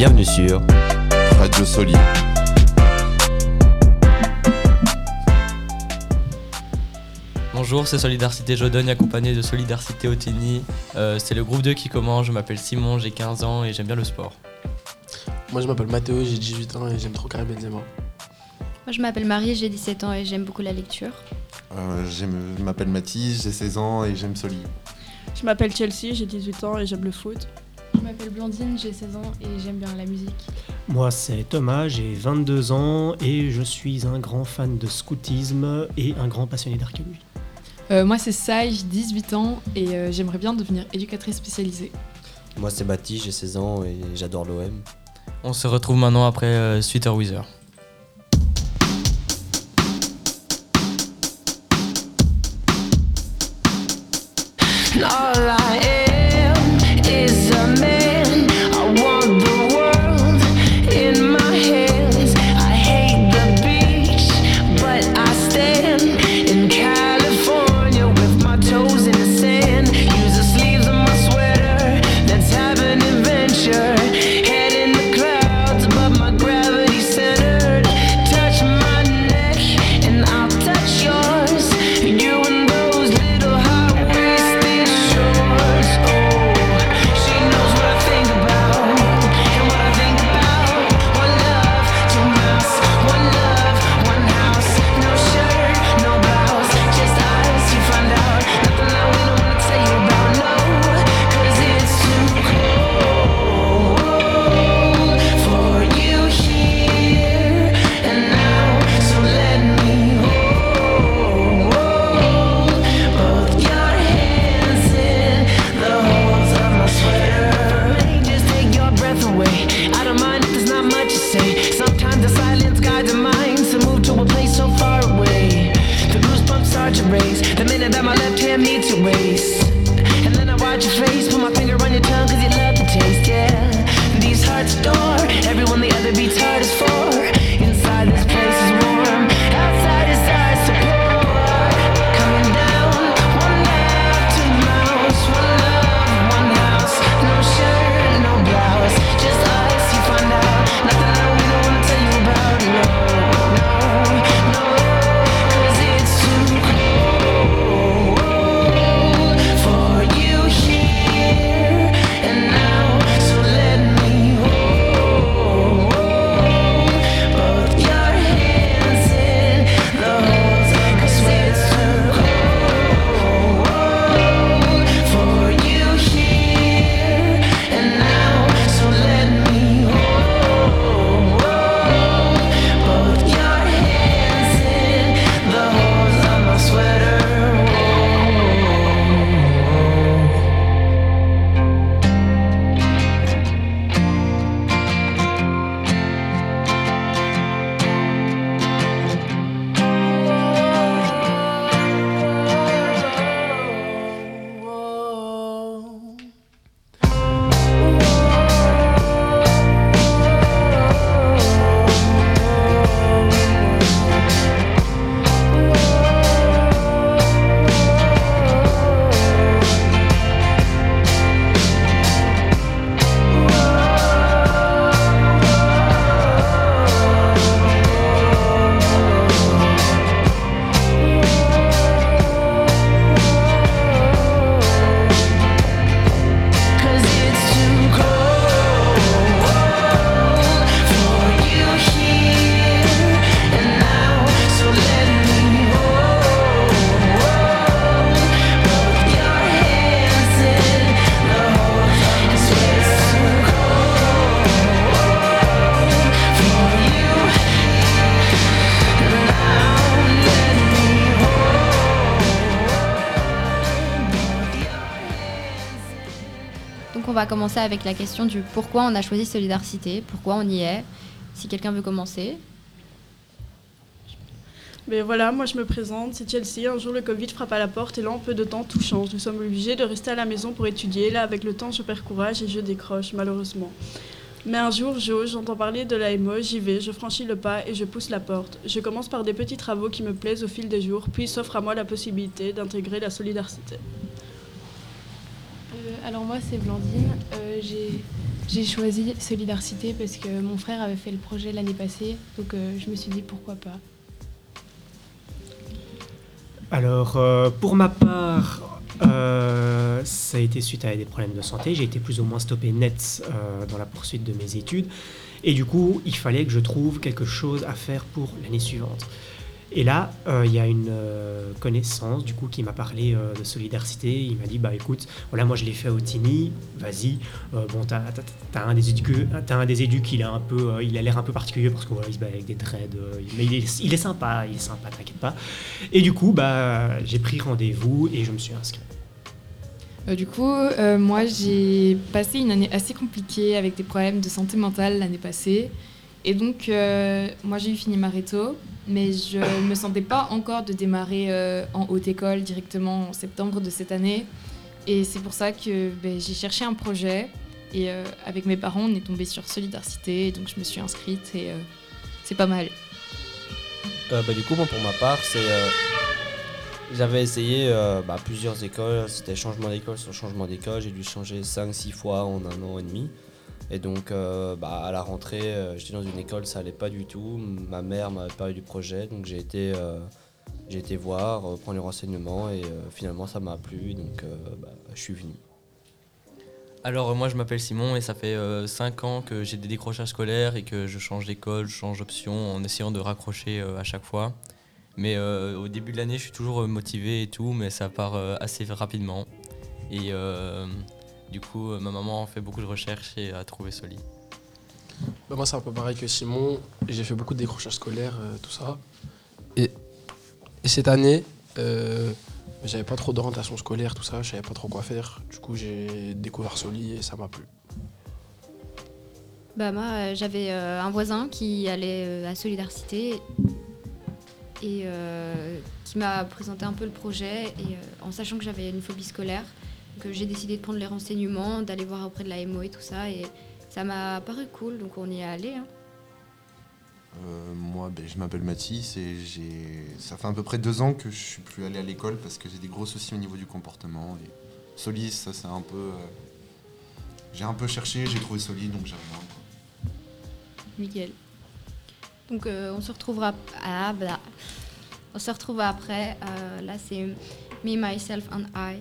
Bienvenue sur Radio Soli. Bonjour, c'est Solidarité Jodogne accompagné de Solidarité Otini. Euh, c'est le groupe 2 qui commence, je m'appelle Simon, j'ai 15 ans et j'aime bien le sport. Moi je m'appelle Mathéo, j'ai 18 ans et j'aime trop Karim Benzema. Moi je m'appelle Marie, j'ai 17 ans et j'aime beaucoup la lecture. Euh, je m'appelle Mathis, j'ai 16 ans et j'aime Soli. Je m'appelle Chelsea, j'ai 18 ans et j'aime le foot. Je m'appelle Blandine, j'ai 16 ans et j'aime bien la musique. Moi, c'est Thomas, j'ai 22 ans et je suis un grand fan de scoutisme et un grand passionné d'archéologie. Euh, moi c'est Sai, j'ai 18 ans et euh, j'aimerais bien devenir éducatrice spécialisée. Moi c'est Baptiste, j'ai 16 ans et j'adore l'OM. On se retrouve maintenant après euh, Sweeter Wither. All I va commencer avec la question du pourquoi on a choisi Solidarité, pourquoi on y est. Si quelqu'un veut commencer. Mais voilà, moi je me présente, c'est Chelsea. Un jour le Covid frappe à la porte et là en peu de temps tout change. Nous sommes obligés de rester à la maison pour étudier. Là avec le temps je perds courage et je décroche malheureusement. Mais un jour, j'ose, j'entends parler de l'AMO, j'y vais, je franchis le pas et je pousse la porte. Je commence par des petits travaux qui me plaisent au fil des jours, puis s'offre à moi la possibilité d'intégrer la solidarité. Alors moi c'est Blandine, Euh, j'ai choisi Solidarité parce que mon frère avait fait le projet l'année passée, donc euh, je me suis dit pourquoi pas. Alors, euh, pour ma part, ça a été suite à des problèmes de santé. J'ai été plus ou moins stoppé net dans la poursuite de mes études. Et du coup, il fallait que je trouve quelque chose à faire pour l'année suivante. Et là, euh, il y a une euh, connaissance du coup qui m'a parlé euh, de solidarité. Il m'a dit bah écoute, voilà moi je l'ai fait au Tini, vas-y. Bon t'as, un des éduques, t'as un des éduques, il a un peu, il a l'air un peu particulier parce que voilà il se bat avec des dreads, mais il est, sympa, il est sympa, t'inquiète pas. Et du coup bah j'ai pris rendez-vous et je me suis inscrit. Du coup, moi j'ai passé une année assez compliquée avec des problèmes de santé mentale l'année passée. Et donc, moi j'ai eu fini ma réto, mais je ne me sentais pas encore de démarrer euh, en haute école directement en septembre de cette année. Et c'est pour ça que ben, j'ai cherché un projet. Et euh, avec mes parents, on est tombé sur Solidarité, donc je me suis inscrite et euh, c'est pas mal. Bah, du coup, pour ma part, J'avais essayé bah, plusieurs écoles, c'était changement d'école sur changement d'école, j'ai dû changer 5-6 fois en un an et demi. Et donc euh, bah, à la rentrée, euh, j'étais dans une école, ça allait pas du tout. Ma mère m'avait parlé du projet, donc j'ai été, euh, été voir, prendre les renseignements et finalement ça m'a plu, donc bah, je suis venu. Alors moi je m'appelle Simon et ça fait 5 ans que j'ai des décrochages scolaires et que je change d'école, je change d'option en essayant de raccrocher à chaque fois. Mais au début de l'année je suis toujours motivé et tout, mais ça part assez rapidement. Et du coup euh, ma maman fait beaucoup de recherches et a trouvé Soli. Bah, moi, c'est un peu pareil que Simon. J'ai fait beaucoup de décrochages scolaires, euh, tout ça. Et, et cette année, euh, j'avais pas trop d'orientation scolaire, tout ça. Je savais pas trop quoi faire. Du coup, j'ai découvert Soli et ça m'a plu. Bah moi, euh, j'avais euh, un voisin qui allait euh, à Solidarité et euh, qui m'a présenté un peu le projet et euh, en sachant que j'avais une phobie scolaire, que j'ai décidé de prendre les renseignements, d'aller voir auprès de la MO et tout ça et ça m'a paru cool donc on y est allé. hein. Euh, moi, ben, je m'appelle Mathis et j'ai. Ça fait à peu près deux ans que je suis plus allé à l'école parce que j'ai des gros soucis au niveau du comportement. Et Solis, ça c'est un peu. euh, J'ai un peu cherché, j'ai trouvé Solis donc j'ai rejoint. Nickel. Donc euh, on se retrouvera ah. On se retrouve après. Là c'est Me, Myself and I.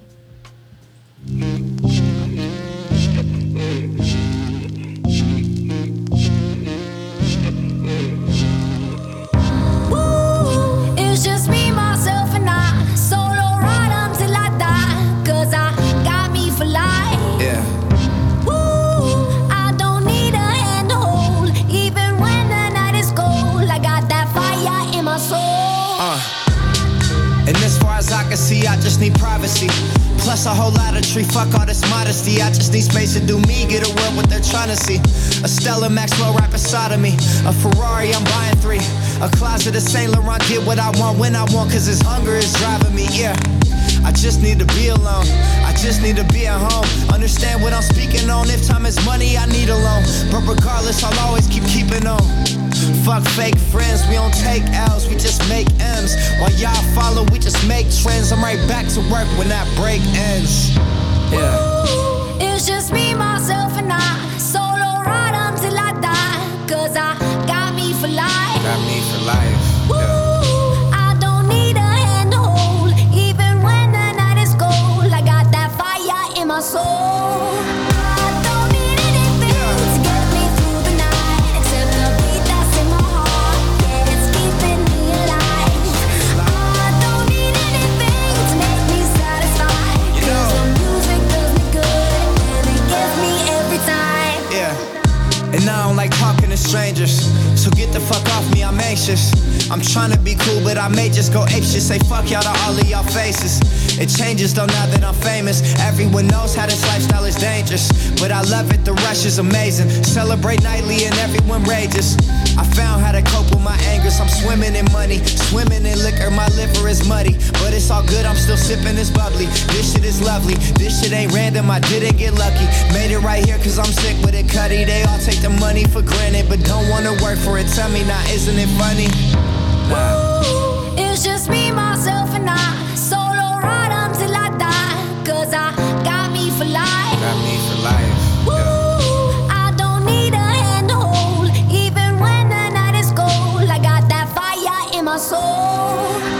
space to do me, get away what they're trying to see. A Stella Maxwell right beside of me. A Ferrari, I'm buying three. A closet of Saint Laurent, get what I want when I want, cause this hunger is driving me, yeah. I just need to be alone. I just need to be at home. Understand what I'm speaking on. If time is money, I need a loan. But regardless, I'll always keep keeping on. Fuck fake friends, we don't take L's, we just make M's. While y'all follow, we just make trends. I'm right back to work when that break ends. Yeah. Get the fuck off me, I'm anxious. I'm trying to be cool, but I may just go ape shit. Say fuck y'all to all of y'all faces. It changes though now that I'm famous. Everyone knows how this lifestyle is dangerous. But I love it, the rush is amazing. Celebrate nightly and everyone rages. I found how to cope with angers. I'm swimming in money, swimming in liquor. My liver is muddy, but it's all good. I'm still sipping this bubbly. This shit is lovely. This shit ain't random. I didn't get lucky. Made it right here cause I'm sick with it, Cuddy. They all take the money for granted, but don't wanna work for it. Tell me now, isn't it funny? Nah. It's just me, myself, and I. Solo ride until I die. Cause I got me for life. soul.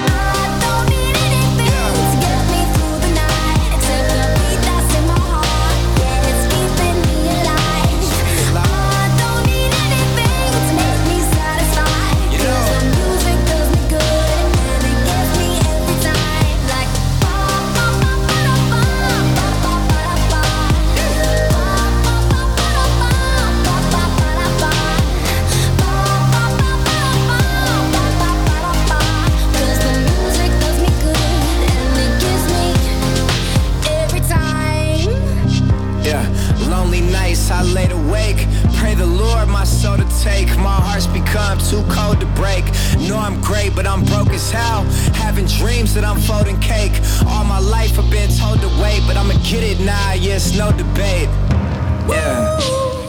Break. Know I'm great, but I'm broke as hell. Having dreams that I'm folding cake. All my life I've been told to wait, but I'ma get it now. Yes, no debate. Yeah.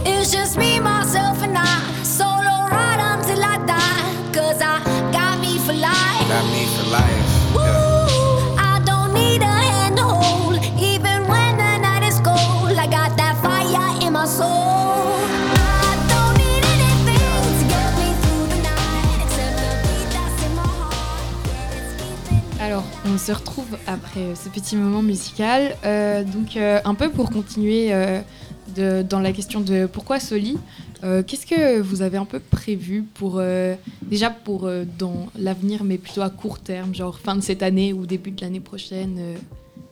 It's just me, myself, and I. Solo ride until I die. Cause I got me for life. Got me for life. On se retrouve après euh, ce petit moment musical. Euh, donc, euh, un peu pour continuer euh, de- dans la question de pourquoi Soli, qu'est-ce que vous avez un peu prévu pour, déjà pour dans l'avenir, mais plutôt à court terme, genre fin de cette année ou début de l'année prochaine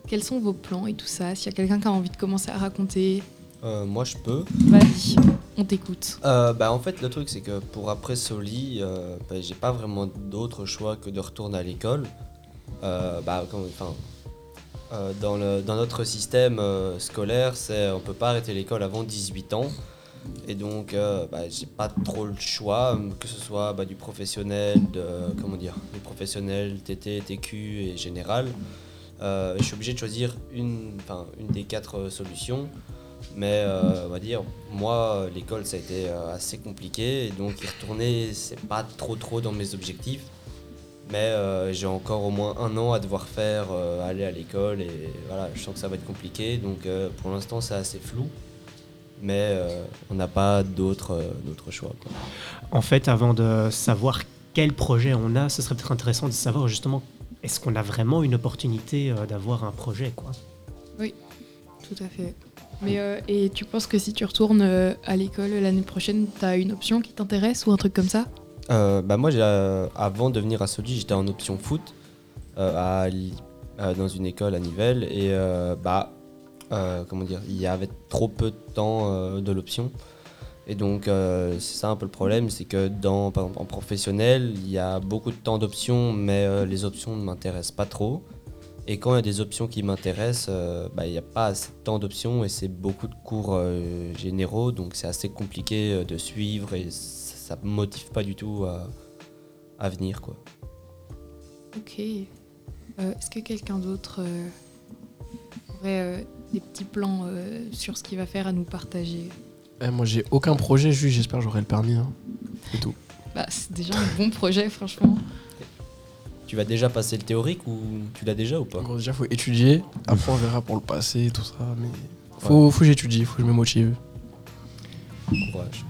Quels sont vos plans et tout ça S'il y a quelqu'un qui a envie de commencer à raconter, Euh, moi, je peux. vas-y, on t'écoute. Euh, bah, en fait, le truc, c'est que pour après Soli, euh, bah, j'ai pas vraiment d'autre choix que de retourner à l'école. Euh, bah, euh, dans, notre système euh, scolaire, c'est on peut pas arrêter l'école avant 18 ans. Et donc, euh, bah, j'ai pas trop le choix, que ce soit bah, du professionnel, de, comment dire, du professionnel, TT, TQ et général. Je suis obligé de choisir une, des quatre solutions. Mais on va dire, moi, l'école, ça a été assez compliqué. Et donc, y retourner, c'est pas trop trop dans mes objectifs. Mais euh, j'ai encore au moins un an à devoir faire, euh, aller à l'école. Et voilà, je sens que ça va être compliqué. Donc, euh, pour l'instant, c'est assez flou. Mais euh, on n'a pas d'autres euh, d'autres choix. quoi. En fait, avant de savoir quel projet on a, ce serait peut-être intéressant de savoir justement est-ce qu'on a vraiment une opportunité euh, d'avoir un projet quoi? Tout à fait. Mais euh, et tu penses que si tu retournes euh, à l'école l'année prochaine, t'as une option qui t'intéresse ou un truc comme ça? Euh, bah moi, euh, avant de venir à Soli, j'étais en option foot euh, dans une école à Nivelles. Et bah, comment dire, il y avait trop peu de temps de l'option. Et donc, c'est ça un peu le problème, c'est que dans, par exemple, en professionnel, il y a beaucoup de temps d'options, mais les options ne m'intéressent pas trop. Et quand il y a des options qui m'intéressent, bah, il n'y a pas assez de temps d'options et c'est beaucoup de cours généraux, donc c'est assez compliqué de suivre et ça ne me motive pas du tout à, à venir. Quoi. Ok. Euh, Est-ce que quelqu'un d'autre euh, aurait euh, des petits plans euh, sur ce qu'il va faire à nous partager? Eh, moi, j'ai aucun projet, juste j'espère que j'aurai le permis. hein. C'est tout. bah, C'est déjà un bon projet, franchement. Tu vas déjà passer le théorique ou tu l'as déjà ou pas? Gros, déjà, faut étudier. Après, on verra pour le passé, tout ça. Mais faut, faut que j'étudie, faut que je me motive. Courage.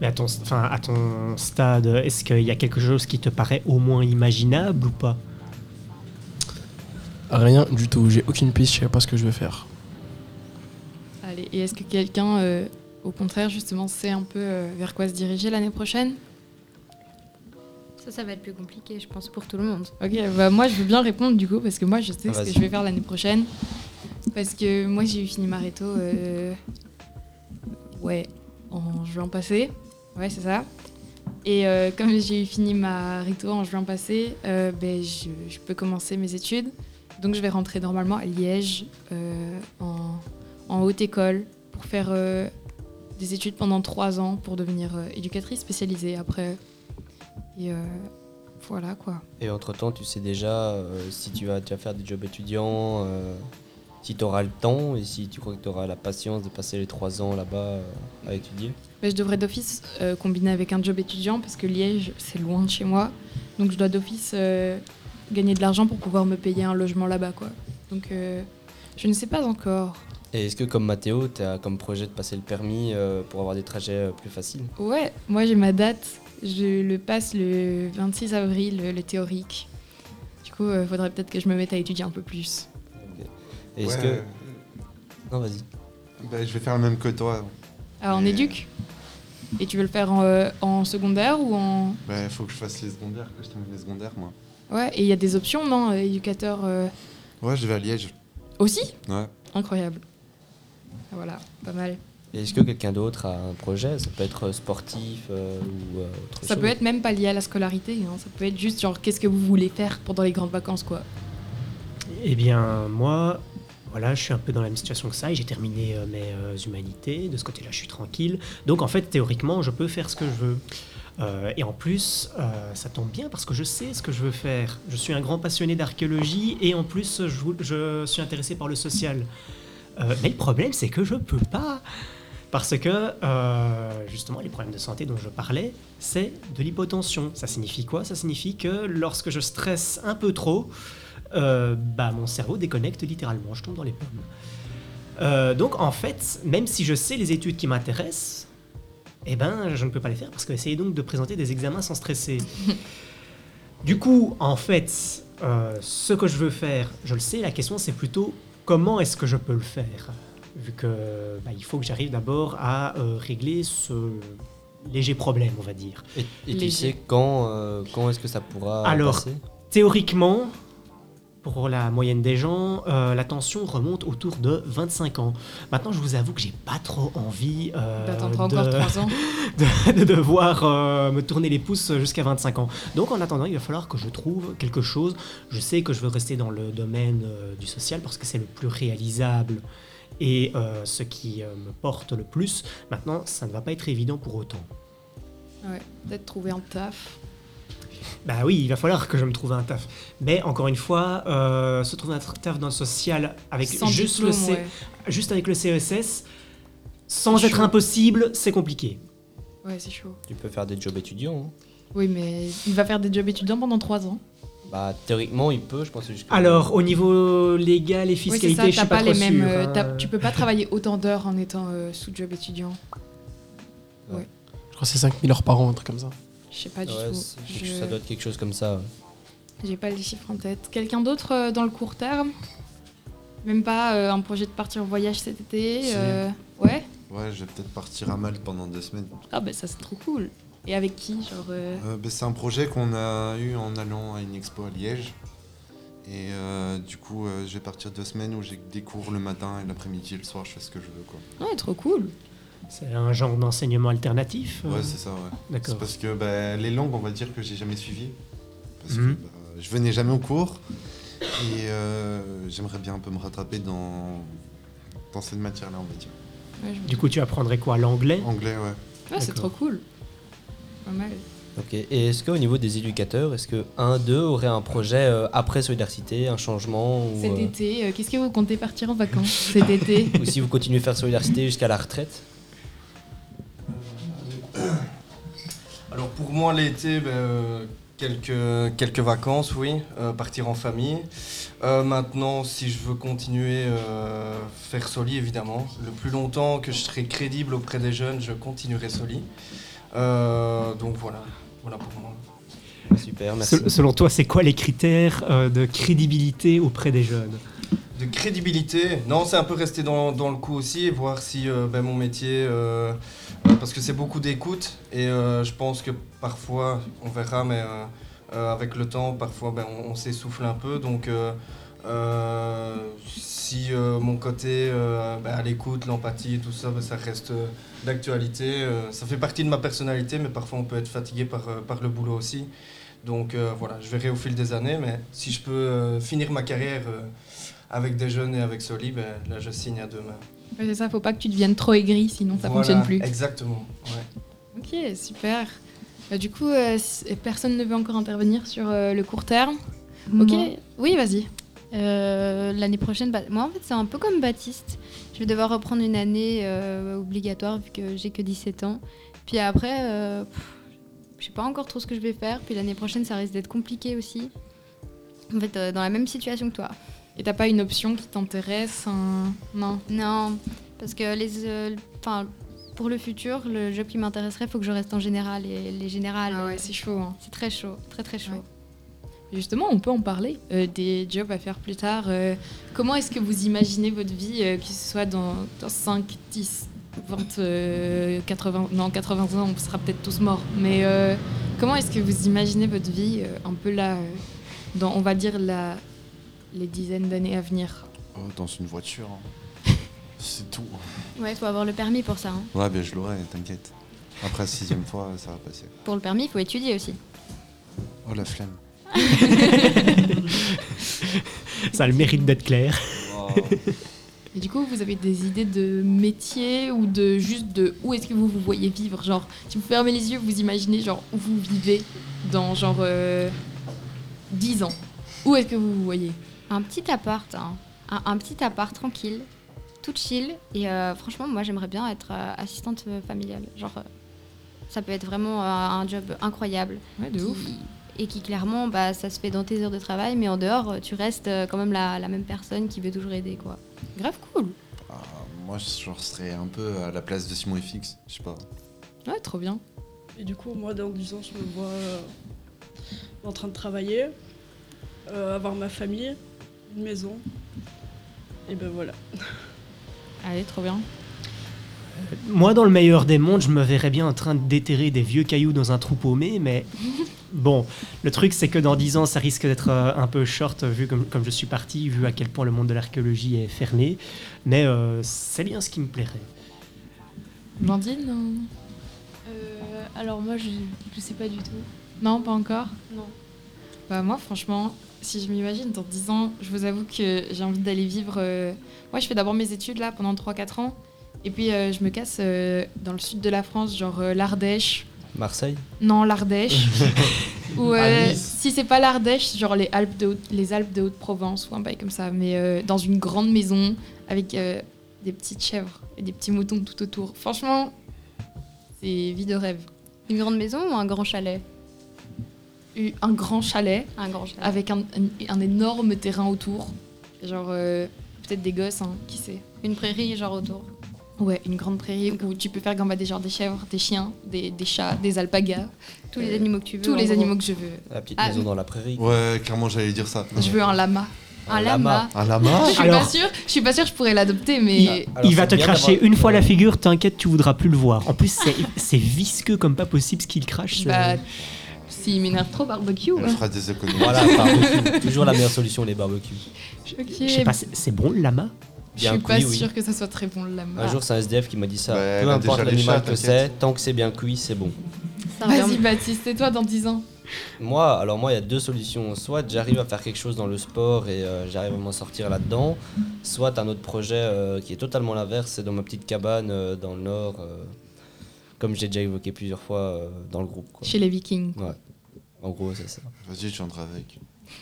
Mais à ton, enfin, à ton stade, est-ce qu'il y a quelque chose qui te paraît au moins imaginable ou pas? Rien du tout. J'ai aucune piste, je sais pas ce que je vais faire. Allez, et est-ce que quelqu'un, euh, au contraire, justement, sait un peu euh, vers quoi se diriger l'année prochaine? Ça, ça va être plus compliqué, je pense, pour tout le monde. Ok, bah moi je veux bien répondre du coup parce que moi je sais Ah, ce que je vais faire l'année prochaine. Parce que moi j'ai eu fini ma réto euh, ouais, en juin passé. Ouais, c'est ça. Et euh, comme j'ai fini ma réto en juin passé, euh, ben, je, peux commencer mes études. Donc je vais rentrer normalement à Liège euh, en, haute école pour faire des études pendant trois ans pour devenir éducatrice spécialisée après. Et voilà quoi. Et entre-temps, tu sais déjà si tu vas déjà faire des jobs étudiants, si tu auras le temps et si tu crois que tu auras la patience de passer les trois ans là-bas à étudier. Mais je devrais d'office euh, combiner avec un job étudiant parce que Liège, c'est loin de chez moi. Donc je dois d'office euh, gagner de l'argent pour pouvoir me payer un logement là-bas. quoi. Donc euh, je ne sais pas encore. Et est-ce que comme Mathéo, tu as comme projet de passer le permis euh, pour avoir des trajets euh, plus faciles? Ouais, moi j'ai ma date. Je le passe le 26 avril, le, le théorique. Du coup, il faudrait peut-être que je me mette à étudier un peu plus. Et est-ce Ouais, que... Non, vas-y. bah, je vais faire le même que toi. Ah, en éduc? Et tu veux le faire en, euh, en secondaire ou en... Bah, il faut que je fasse les secondaires, que je termine les secondaires, moi. Ouais, et il y a des options, non euh, Éducateur euh, Ouais, je vais à Liège. aussi? Ouais. Incroyable. Ah, Voilà, pas mal. Et est-ce que quelqu'un d'autre a un projet? Ça peut être sportif euh, ou euh, autre chose Ça peut être même pas lié à la scolarité, hein. ça peut être juste genre qu'est-ce que vous voulez faire pendant les grandes vacances quoi? Eh bien, moi, voilà, je suis un peu dans la même situation que ça et j'ai terminé euh, mes euh, humanités. De ce côté-là, je suis tranquille. Donc en fait, théoriquement, je peux faire ce que je veux. Euh, et en plus, ça tombe bien parce que je sais ce que je veux faire. Je suis un grand passionné d'archéologie et en plus, je, suis intéressé par le social. Mais le problème, c'est que je peux pas. Parce que, justement, les problèmes de santé dont je parlais, c'est de l'hypotension. Ça signifie quoi? Ça signifie que lorsque je stresse un peu trop, bah, mon cerveau déconnecte littéralement, je tombe dans les pommes. Euh, donc en fait, même si je sais les études qui m'intéressent, eh ben, je ne peux pas les faire parce que essayez donc de présenter des examens sans stresser. du coup, en fait, euh, ce que je veux faire, je le sais, la question c'est plutôt comment est-ce que je peux le faire Vu que bah, il faut que j'arrive d'abord à euh, régler ce léger problème, on va dire. Et, et tu Léger. sais quand, euh, quand est-ce que ça pourra Alors, passer? Théoriquement, pour la moyenne des gens, euh, la tension remonte autour de 25 ans. Maintenant, je vous avoue que j'ai pas trop envie euh, T'attendras de, encore 3 ans. de, de devoir euh, me tourner les pouces jusqu'à 25 ans. Donc, en attendant, il va falloir que je trouve quelque chose. Je sais que je veux rester dans le domaine du social parce que c'est le plus réalisable et ce qui me porte le plus. Maintenant, ça ne va pas être évident pour autant. Ouais, peut-être trouver un taf. Bah oui, il va falloir que je me trouve un taf. Mais encore une fois, euh, se trouver un taf dans le social avec Sans juste, diplôme, le C- ouais. juste avec le CESS, sans être chaud. impossible, c'est compliqué. Ouais, c'est chaud. Tu peux faire des jobs étudiants. hein. Oui, mais il va faire des jobs étudiants pendant 3 ans. Bah théoriquement, il peut, je pense. jusqu'à- Alors, au niveau légal et Oui, fiscalité, ça, je suis pas, pas trop les mêmes. sûr, euh, hein. Tu peux pas travailler autant d'heures en étant euh, sous job étudiant. Je crois que c'est 5000 heures par an, un truc comme ça. Je sais pas du Ouais, tout. Je- Ça doit être quelque chose comme ça. J'ai pas les chiffres en tête. Quelqu'un d'autre euh, dans le court terme? Même pas euh, un projet de partir en voyage cet été Si. euh, Ouais? Ouais, je vais peut-être partir à Malte pendant deux semaines. Ah bah ça c'est trop cool. Et avec qui Genre. euh, Euh, bah, c'est un projet qu'on a eu en allant à une expo à Liège. Et euh, du coup, euh, je vais partir deux semaines où j'ai des cours le matin et l'après-midi et le soir, je fais ce que je veux. Quoi. Ouais, trop cool. C'est un genre d'enseignement alternatif. euh, Ouais, c'est ça, ouais. D'accord. C'est parce que bah, les langues, on va dire que j'ai jamais suivi. Parce Mhm. que bah, je venais jamais au cours. Et euh, j'aimerais bien un peu me rattraper dans, dans cette matière-là, on va dire. Ouais, je- Du coup, tu apprendrais quoi L'anglais? Anglais, ouais. Ouais, c'est trop cool. Pas mal. Ok. Et est-ce qu'au niveau des éducateurs, est-ce que un d'eux aurait un projet euh, après Solidarité, un changement ou, Cet euh, été, euh, qu'est-ce que vous comptez partir en vacances cet été? Ou si vous continuez à faire Solidarité jusqu'à la retraite? Alors pour moi l'été, ben, euh, quelques, quelques vacances, oui, euh, partir en famille. Euh, maintenant, si je veux continuer, euh, faire Soli évidemment. Le plus longtemps que je serai crédible auprès des jeunes, je continuerai Soli. Euh, donc voilà, voilà pour moi. Super, merci. Sel- Selon toi, c'est quoi les critères euh, de crédibilité auprès des jeunes? De crédibilité, non, c'est un peu rester dans, dans le coup aussi et voir si euh, ben, mon métier, euh, parce que c'est beaucoup d'écoute et euh, je pense que parfois, on verra, mais euh, euh, avec le temps, parfois ben, on, s'essouffle un peu. Donc si mon côté ben, à l'écoute, l'empathie, tout ça, ben, ça reste d'actualité. ça fait partie de ma personnalité, mais parfois on peut être fatigué par, par le boulot aussi. Donc voilà, je verrai au fil des années, mais si je peux finir ma carrière avec des jeunes et avec Soli, ben, là je signe à deux mains. C'est ça, faut pas que tu deviennes trop aigri, sinon ça Voilà, fonctionne plus. Exactement. ouais. Ok, super. Bah, du coup, euh, personne ne veut encore intervenir sur euh, le court terme? Ok. Moi. Oui, vas-y. Euh, L'année prochaine, bah, moi en fait c'est un peu comme Baptiste. Je vais devoir reprendre une année euh, obligatoire vu que j'ai que 17 ans. Puis après, euh, je sais pas encore trop ce que je vais faire. Puis l'année prochaine, ça risque d'être compliqué aussi. En fait, euh, dans la même situation que toi. Et t'as pas une option qui t'intéresse un- Non? Non, parce que les, euh, enfin, pour le futur, le job qui m'intéresserait, il faut que je reste en général. Et les générales, Ah ouais, c'est chaud. hein. c'est très chaud, très très chaud. Ouais. Justement, on peut en parler euh, des jobs à faire plus tard. euh, comment est-ce que vous imaginez votre vie, euh, que ce soit dans, dans 5, 10, 20, euh, 80, non, 80 ans, on sera peut-être tous morts. Mais euh, comment est-ce que vous imaginez votre vie euh, un peu là, euh, dans, on va dire, la, les dizaines d'années à venir Oh, dans une voiture. hein. C'est tout. Ouais, il faut avoir le permis pour ça. hein. Ouais, ben je l'aurai, t'inquiète. Après la sixième fois, ça va passer. Pour le permis, il faut étudier aussi. Oh la flemme. Ça a le mérite d'être clair. Wow. Et du coup, vous avez des idées de métier ou de juste de où est-ce que vous vous voyez vivre? Genre, si vous fermez les yeux, vous imaginez genre où vous vivez dans genre euh, 10 ans. Où est-ce que vous vous voyez? Un petit appart, hein. un, un petit appart tranquille, tout chill. Et euh, franchement, moi, j'aimerais bien être euh, assistante familiale. Genre, euh, ça peut être vraiment euh, un job incroyable. Ouais, de qui- ouf. Et qui, clairement, bah, ça se fait dans tes heures de travail, mais en dehors, tu restes quand même la, la même personne qui veut toujours aider, quoi. Grave cool. Ah, moi, je genre, serais un peu à la place de Simon FX. Je sais pas. Ouais, trop bien. Et du coup, moi, dans 10 ans, je me vois euh, en train de travailler, euh, avoir ma famille, une maison. Et ben voilà. Allez, trop bien. Moi, dans le meilleur des mondes, je me verrais bien en train de déterrer des vieux cailloux dans un trou paumé, mais bon, le truc, c'est que dans 10 ans, ça risque d'être euh, un peu short, vu comme, comme je suis parti, vu à quel point le monde de l'archéologie est fermé. Mais euh, c'est bien ce qui me plairait. Blandine Euh, alors moi, je, je sais pas du tout. Non, pas encore? Non. Bah moi franchement, si je m'imagine dans 10 ans, je vous avoue que j'ai envie d'aller vivre... euh, Moi je fais d'abord mes études là pendant 3-4 ans, et puis euh, je me casse euh, dans le sud de la France, genre euh, l'Ardèche. Marseille Non, l'Ardèche. ou euh, Nice. si c'est pas l'Ardèche, genre les Alpes de Haute- les Alpes de Haute-Provence ou un bail comme ça, mais euh, dans une grande maison avec euh, des petites chèvres et des petits moutons tout autour. Franchement, c'est vie de rêve. Une grande maison ou un grand chalet? Eu- Un grand chalet Un grand chalet. avec un, un- un énorme terrain autour. Genre, euh, peut-être des gosses, hein, qui sait. Une prairie, genre autour. Ouais, une grande prairie où tu peux faire gambader genre des chèvres, des chiens, des, des chats, des alpagas. Tous les animaux que tu veux, Tous les gros. animaux que je veux. La petite Ah, maison dans la prairie. Ouais, clairement, j'allais dire ça. Je veux un lama. Un lama. Un lama Je suis Alors- pas sûre, je suis pas sûre que je pourrais l'adopter, mais Il, Alors, il va te cracher une fois la figure, t'inquiète, tu voudras plus le voir. En plus, c'est- c'est visqueux comme pas possible ce qu'il crache. bah, s'il m'énerve trop, barbecue. Elle hein. fera des économies. Voilà, barbecue. Toujours la meilleure solution, les barbecues. Je sais pas, c'est c'est bon le lama? Je suis pas sûre que ça soit très bon le lama. Un jour, c'est un SDF qui m'a dit ça. Peu a importe l'animal que c'est, tant que c'est bien cuit, c'est bon. Vas-y Baptiste, et toi dans 10 ans Moi, alors moi, il y a deux solutions. Soit j'arrive à faire quelque chose dans le sport et euh, j'arrive à m'en sortir là-dedans. Soit un autre projet euh, qui est totalement l'inverse, c'est dans ma petite cabane euh, dans le nord, euh, comme j'ai déjà évoqué plusieurs fois euh, dans le groupe. quoi. Chez les Vikings. Ouais. En gros, c'est ça. Vas-y, je viendrai avec.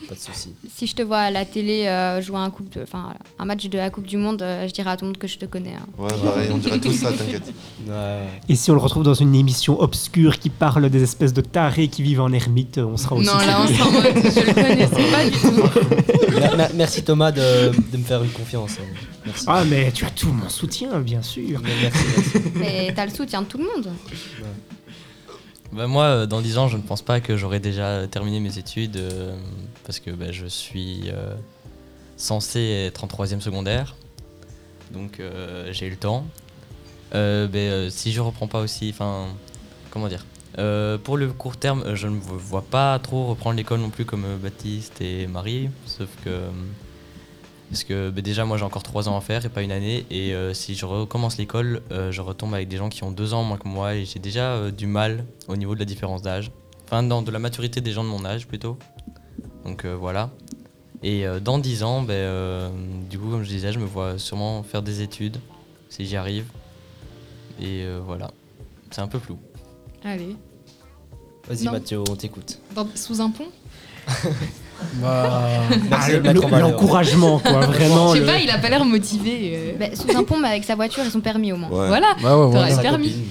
Pas de souci. Si je te vois à la télé euh, jouer un, coupe de- enfin, un match de la Coupe du Monde, euh, je dirais à tout le monde que je te connais. hein. Ouais, pareil, on dirait tout ça, t'inquiète. Ouais. Et si on le retrouve dans une émission obscure qui parle des espèces de tarés qui vivent en ermite, on sera aussi. Non, là on curieux. s'en mode, je le connaissais pas du tout. Mer- mer- merci Thomas de, de me faire une confiance. hein. Merci. Ah, mais tu as tout mon soutien, bien sûr. Mais merci, merci. Mais t'as le soutien de tout le monde. Bah, moi, euh, dans 10 ans, je ne pense pas que j'aurai déjà terminé mes études euh, parce que bah, je suis euh, censé être en troisième secondaire. Donc j'ai eu le temps. Euh, si je reprends pas aussi, enfin, comment dire Pour le court terme, je ne vois pas trop reprendre l'école non plus comme Baptiste et Marie, sauf que parce que bah, déjà moi j'ai encore 3 ans à faire et pas une année et euh, si je recommence l'école euh, je retombe avec des gens qui ont 2 ans moins que moi et j'ai déjà euh, du mal au niveau de la différence d'âge. Enfin non, de la maturité des gens de mon âge plutôt. Donc euh, voilà. Et euh, dans 10 ans, euh, du coup comme je disais, je me vois sûrement faire des études si j'y arrive. Et euh, voilà. C'est un peu flou. Allez, Vas-y. Mathieu, on t'écoute. Dans- sous un pont? Bah, Ah, le-. L'encouragement, quoi, vraiment. Je sais le- pas, il a pas l'air motivé. euh. Bah, sous un pont, mais avec sa voiture et son permis au moins. Ouais. Voilà, ouais, ouais, voilà. permis. copine.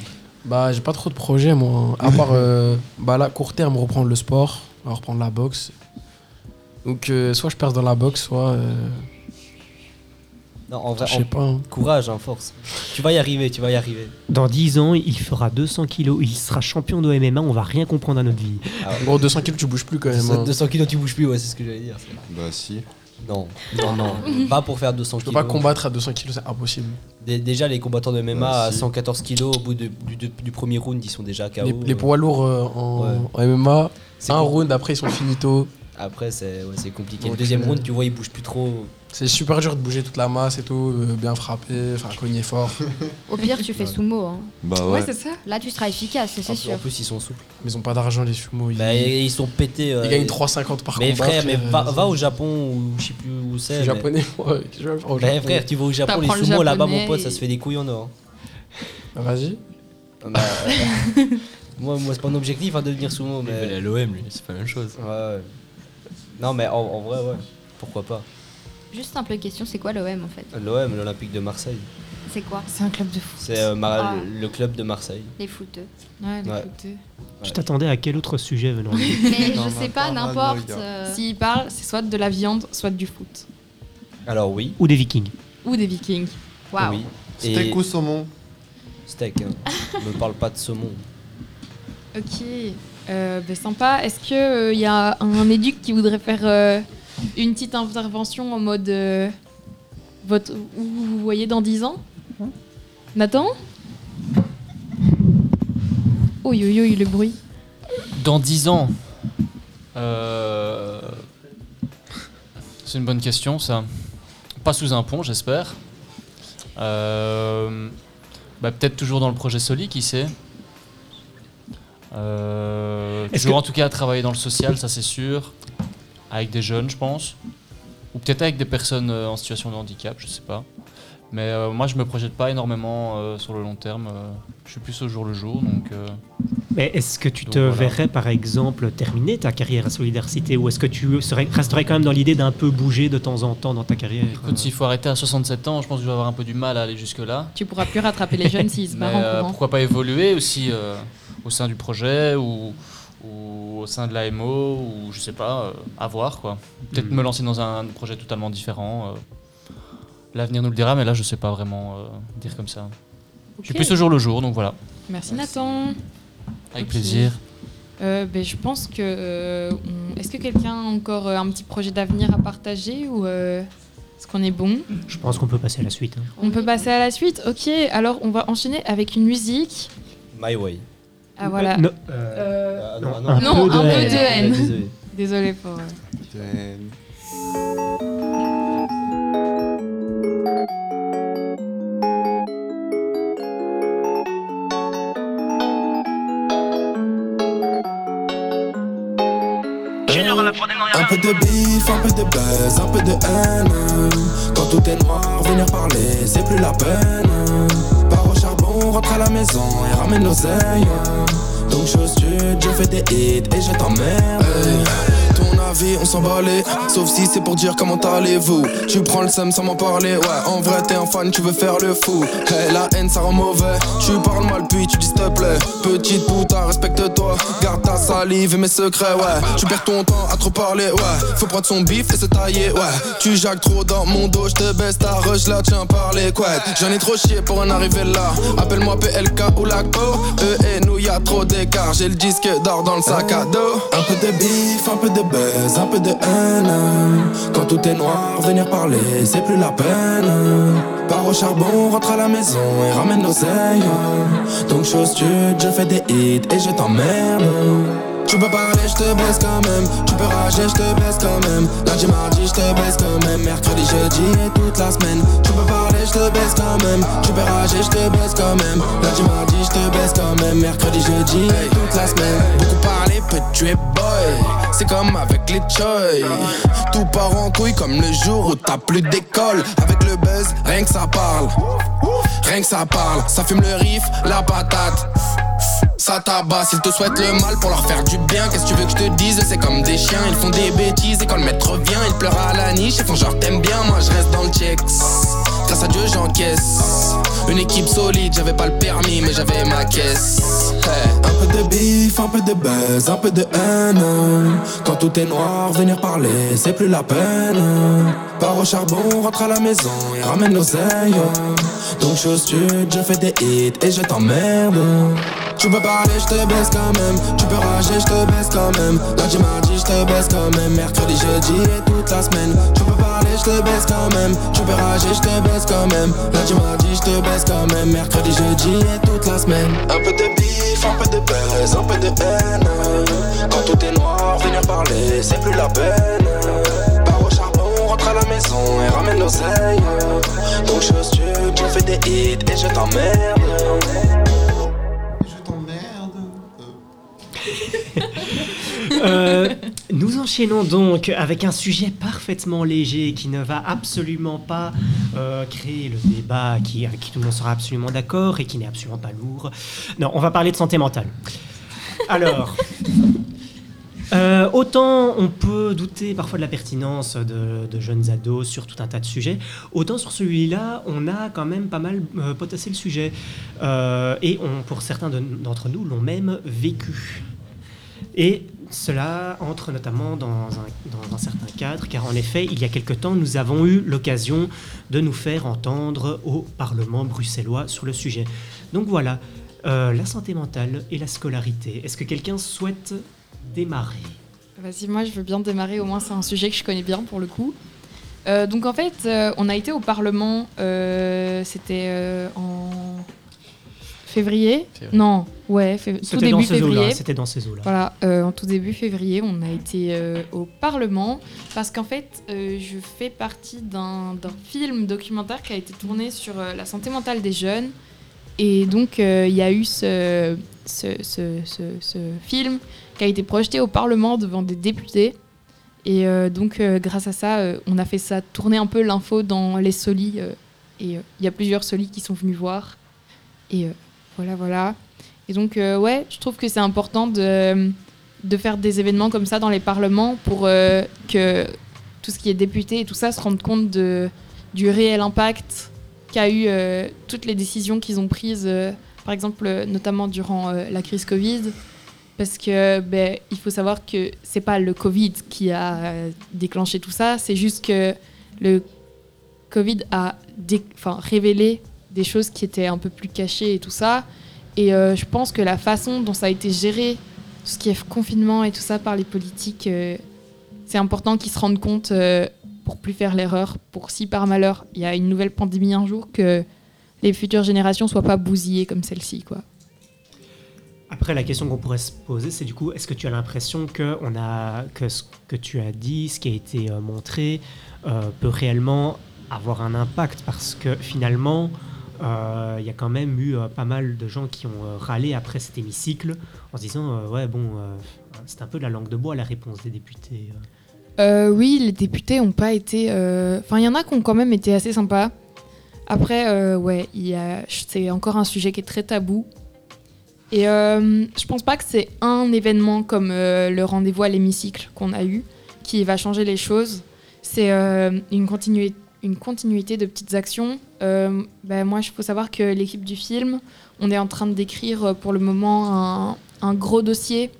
Bah, j'ai pas trop de projets, moi. À part, euh, bah là, court terme, reprendre le sport, reprendre la boxe. Donc, euh, soit je perce dans la boxe, soit. euh, Non, en vrai, je sais en- pas. hein. courage, hein, force. Tu vas y arriver, tu vas y arriver. Dans 10 ans, il fera 200 kilos, il sera champion de MMA, on va rien comprendre à notre vie. Bon, 200 kilos, tu bouges plus quand même. hein. 200 kilos, tu bouges plus, ouais, c'est ce que j'allais dire. Bah, si. Non, non, non. Pas pour faire 200 Tu peux kilos. pas combattre à 200 kilos, c'est impossible. Dé- Déjà, les combattants de MMA Ouais, à si. 114 kilos, au bout de- du, du- du premier round, ils sont déjà KO. Les, les poids lourds euh, en, Ouais. en MMA, C'est un round, après ils sont finito. Après, c'est ouais, compliqué. Le Donc, deuxième euh, round, tu vois, il bouge plus trop. C'est super dur de bouger toute la masse et tout, euh, bien frapper, enfin cogner fort. Au pire, tu fais sumo. Hein. Bah Ouais, c'est ça. Là, tu seras efficace, c'est sûr. en plus, ils sont souples. Mais ils ont pas d'argent les sumo. Ils, Bah, ils sont pétés. euh, ils gagnent 3,50 par Mais combat. frère, mais frère, va, va au Japon ou je sais plus où Je c'est. suis mais- japonais, faire au Bah, Japon. frère, tu vas au Japon, les le sumo là-bas, mon pote, ça se fait des couilles en or. Bah, Vas-y. Bah, moi, moi c'est pas un objectif hein, de devenir sumo, Il veut aller mais. à l'OM, lui, c'est pas la même chose. Ouais, ouais. Non, mais en, en vrai, ouais. Pourquoi pas Juste simple question, c'est quoi l'OM en fait? L'OM, l'Olympique de Marseille. C'est quoi? C'est un club de foot. C'est euh, Mar- Ah. le, club de Marseille. Les footeux. Ouais, les Ouais. footeux. Je t'attendais à quel autre sujet venant de lui Mais Non, je sais pas, n'importe. euh, S'il parle, c'est soit de la viande, soit du foot. Alors, oui. Ou des vikings Ou des vikings. Waouh. Oui. Steak ou saumon? Steak, hein. ne parle pas de saumon. Ok. Euh, ben, sympa. Est-ce qu'il y a un éduc qui voudrait faire euh, une petite intervention en mode. euh, votre, où vous vous voyez dans 10 ans? Nathan? Oui, oui, oui, le bruit. Dans 10 ans euh, C'est une bonne question, ça. Pas sous un pont, j'espère. Euh, bah, Peut-être toujours dans le projet Soli, qui sait? Euh, Est-ce toujours que- en tout cas à travailler dans le social, ça c'est sûr. Avec des jeunes, je pense. Ou peut-être avec des personnes euh, en situation de handicap, je sais pas. Mais euh, moi, je me projette pas énormément euh, sur le long terme. je suis plus au jour le jour, donc. euh, Mais est-ce que tu Donc te voilà. verrais par exemple terminer ta carrière à Solidarité ou est-ce que tu serais, resterais quand même dans l'idée d'un peu bouger de temps en temps dans ta carrière Écoute, s'il faut arrêter à 67 ans, je pense que je vais avoir un peu du mal à aller jusque-là. Tu pourras plus rattraper les jeunes s'ils se Mais barrent en courant. pourquoi pas évoluer aussi euh, au sein du projet ou, ou au sein de l'AMO ou je sais pas, euh, à voir quoi. Peut-être Mhm. me lancer dans un projet totalement différent. euh. L'avenir nous le dira, mais là je sais pas vraiment euh, dire comme ça. Je suis Ok. plus au jour le jour, donc voilà. Merci Nathan. Avec plaisir. Euh, ben, je pense que. euh, on- Est-ce que quelqu'un a encore euh, un petit projet d'avenir à partager ou euh, est-ce qu'on est bon? Je pense qu'on peut passer à la suite. hein. On peut passer à la suite? Ok, alors on va enchaîner avec une musique. My Way. Ah voilà. Euh, non, euh, non, non, un non, peu de un peu haine. de haine. Désolé. Désolé pour. euh, Euh, Un peu de bif, un peu de buzz, un peu de haine. Quand tout est noir, venir parler, c'est plus la peine. Au charbon, rentre à la maison et ramène l'oseille. Donc chose sud, je fais des hits et je t'emmerde. On s'en balait. Sauf si c'est pour dire comment allez-vous. Tu prends le seum sans m'en parler. Ouais, en vrai, t'es un fan, tu veux faire le fou. Hey, la haine, ça rend mauvais. Tu parles mal, puis tu dis s'il te plaît. Petite puta, respecte-toi. Garde ta salive et mes secrets, ouais. Tu perds ton temps à trop parler, ouais. Faut prendre son bif et se tailler, ouais. Tu jacques trop dans mon dos, je te baisse ta rush là, tiens, par les couettes. J'en ai trop chié pour en arriver là. Appelle-moi PLK ou Lacto. Eux et nous, y a trop d'écart. J'ai le disque d'or dans le sac à dos. Un peu de bif, un peu de un peu de haine. Quand tout est noir, venir parler, c'est plus la peine. Pars au charbon, rentre à la maison et ramène l'oseille. Donc chose sud, je fais des hits et je t'emmerde. Tu peux parler, je te baisse quand même. Tu peux rager, je te baisse quand même. Lundi, mardi, je te baisse quand même. Mercredi, jeudi et toute la semaine. Tu peux parler, je te baisse quand même. Tu peux rager, je te baisse quand même. Lundi, mardi, je te baisse quand même. Mercredi, jeudi et toute la semaine. Beaucoup parler peut tuer boy. C'est comme avec les choy. Tout part en couille comme le jour où t'as plus d'école. Avec le buzz, rien que ça parle. Rien que ça parle. Ça fume le riff, la patate. Ça tabasse, ils te souhaitent le mal pour leur faire du bien. Qu'est-ce que tu veux que je te dise? C'est comme des chiens, ils font des bêtises et quand le maître revient, ils pleurent à la niche. Ils font genre t'aimes bien, moi je reste dans le checks. Grâce à Dieu, j'encaisse. Une équipe solide, j'avais pas le permis, mais j'avais ma caisse. Un peu de bif, un peu de buzz, un peu de haine. Quand tout est noir, venir parler, c'est plus la peine. Pars au charbon, rentre à la maison et ramène l'oseille. Donc chose sud, je fais des hits et je t'emmerde. Tu peux parler, je te baisse quand même. Tu peux rager, je te baisse quand même. Lundi, mardi, je te baisse quand même. Mercredi, jeudi et toute la semaine. Tu peux parler, je te baisse quand même. Tu peux rager, je te baisse quand même. Lundi, mardi, je te baisse quand même. Mercredi, jeudi et toute la semaine. Un peu de bif, un peu de buzz, un peu de haine. Quand tout est noir, venir parler, c'est plus la peine. Pars au charbon, rentre à la maison et ramène l'oseille. Donc chose tu, on fait des hits et je t'emmerde. Euh, nous enchaînons donc avec un sujet parfaitement léger qui ne va absolument pas euh, créer le débat qui, avec qui tout le monde sera absolument d'accord et qui n'est absolument pas lourd. Non, on va parler de santé mentale. Alors, euh, autant on peut douter parfois de la pertinence de, de jeunes ados sur tout un tas de sujets, autant sur celui-là, on a quand même pas mal potassé le sujet. Et pour certains de- d'entre nous l'ont même vécu. Et cela entre notamment dans un, certain cadre, car en effet, il y a quelque temps, nous avons eu l'occasion de nous faire entendre au Parlement bruxellois sur le sujet. Donc voilà, euh, la santé mentale et la scolarité. Est-ce que quelqu'un souhaite démarrer? Vas-y, moi je veux bien démarrer, au moins c'est un sujet que je connais bien pour le coup. Euh, donc en fait, euh, on a été au Parlement, c'était en février Février. Non, ouais, fév- tout C'était dans début ces eaux-là, février. c'était dans ces eaux-là. Voilà, euh, en tout début février, on a été euh, au Parlement parce qu'en fait, euh, je fais partie d'un film documentaire qui a été tourné sur euh, la santé mentale des jeunes. Et donc, euh, il y a eu ce, ce, ce- ce- ce film qui a été projeté au Parlement devant des députés. Et euh, donc, euh, grâce à ça, euh, on a fait ça tourner un peu l'info dans les solis. euh, et euh, il y a plusieurs solis qui sont venus voir. Et euh, voilà, voilà. Et donc, euh, ouais, je trouve que c'est important de, de faire des événements comme ça dans les parlements pour euh, que tout ce qui est député et tout ça se rende compte de, du réel impact qu'a eu euh, toutes les décisions qu'ils ont prises, euh, par exemple, notamment durant la crise Covid. Parce que ben, il faut savoir que c'est pas le Covid qui a déclenché tout ça, c'est juste que le Covid a révélé des choses qui étaient un peu plus cachées et tout ça. Et euh, je pense que la façon dont ça a été géré, tout ce qui est confinement et tout ça par les politiques, euh, c'est important qu'ils se rendent compte euh, pour plus faire l'erreur, pour si par malheur il y a une nouvelle pandémie un jour, que les futures générations soient pas bousillées comme celle-ci. quoi. Après, la question qu'on pourrait se poser, c'est du coup, est-ce que tu as l'impression que, on a, que ce que tu as dit, ce qui a été montré, peut réellement avoir un impact? Parce que finalement, il y a quand même eu euh, pas mal de gens qui ont euh, râlé après cet hémicycle en se disant, euh, ouais, bon, euh, c'est un peu la langue de bois la réponse des députés. euh. Euh, oui, les députés ont pas été. euh, Enfin, il y en a qui ont quand même été assez sympas. Après, euh, ouais, c'est encore un sujet qui est très tabou. Et euh, je pense pas que c'est un événement comme euh, le rendez-vous à l'hémicycle qu'on a eu qui va changer les choses. C'est euh, une, continui- une continuité de petites actions. Euh, ben, moi, il faut savoir que l'équipe du film, on est en train décrire euh, pour le moment un, gros dossier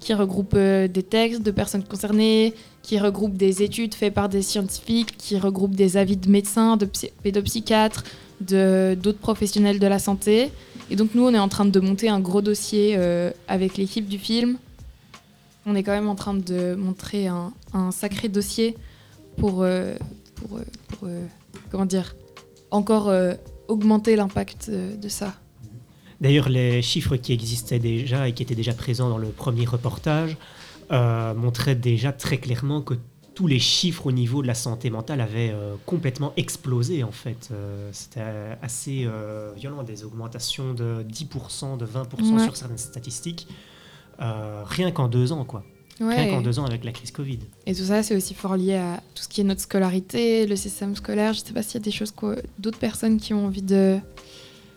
qui regroupe euh, des textes de personnes concernées, qui regroupe des études faites par des scientifiques, qui regroupe des avis de médecins, de psy- pédopsychiatres, d'autres professionnels de la santé. Et donc nous, on est en train de monter un gros dossier avec l'équipe du film. On est quand même en train de montrer un, sacré dossier pour, pour, euh, pour, euh, comment dire, encore euh, augmenter l'impact de ça. D'ailleurs, les chiffres qui existaient déjà et qui étaient déjà présents dans le premier reportage euh, montraient déjà très clairement que tous les chiffres au niveau de la santé mentale avaient euh, complètement explosé en fait. Euh, C'était assez violent, des augmentations de 10%, de 20% Ouais. sur certaines statistiques, rien qu'en deux ans quoi. Ouais. Rien qu'en deux ans avec la crise Covid. Et tout ça, c'est aussi fort lié à tout ce qui est notre scolarité, le système scolaire. Je sais pas s'il y a des choses que d'autres personnes qui ont envie de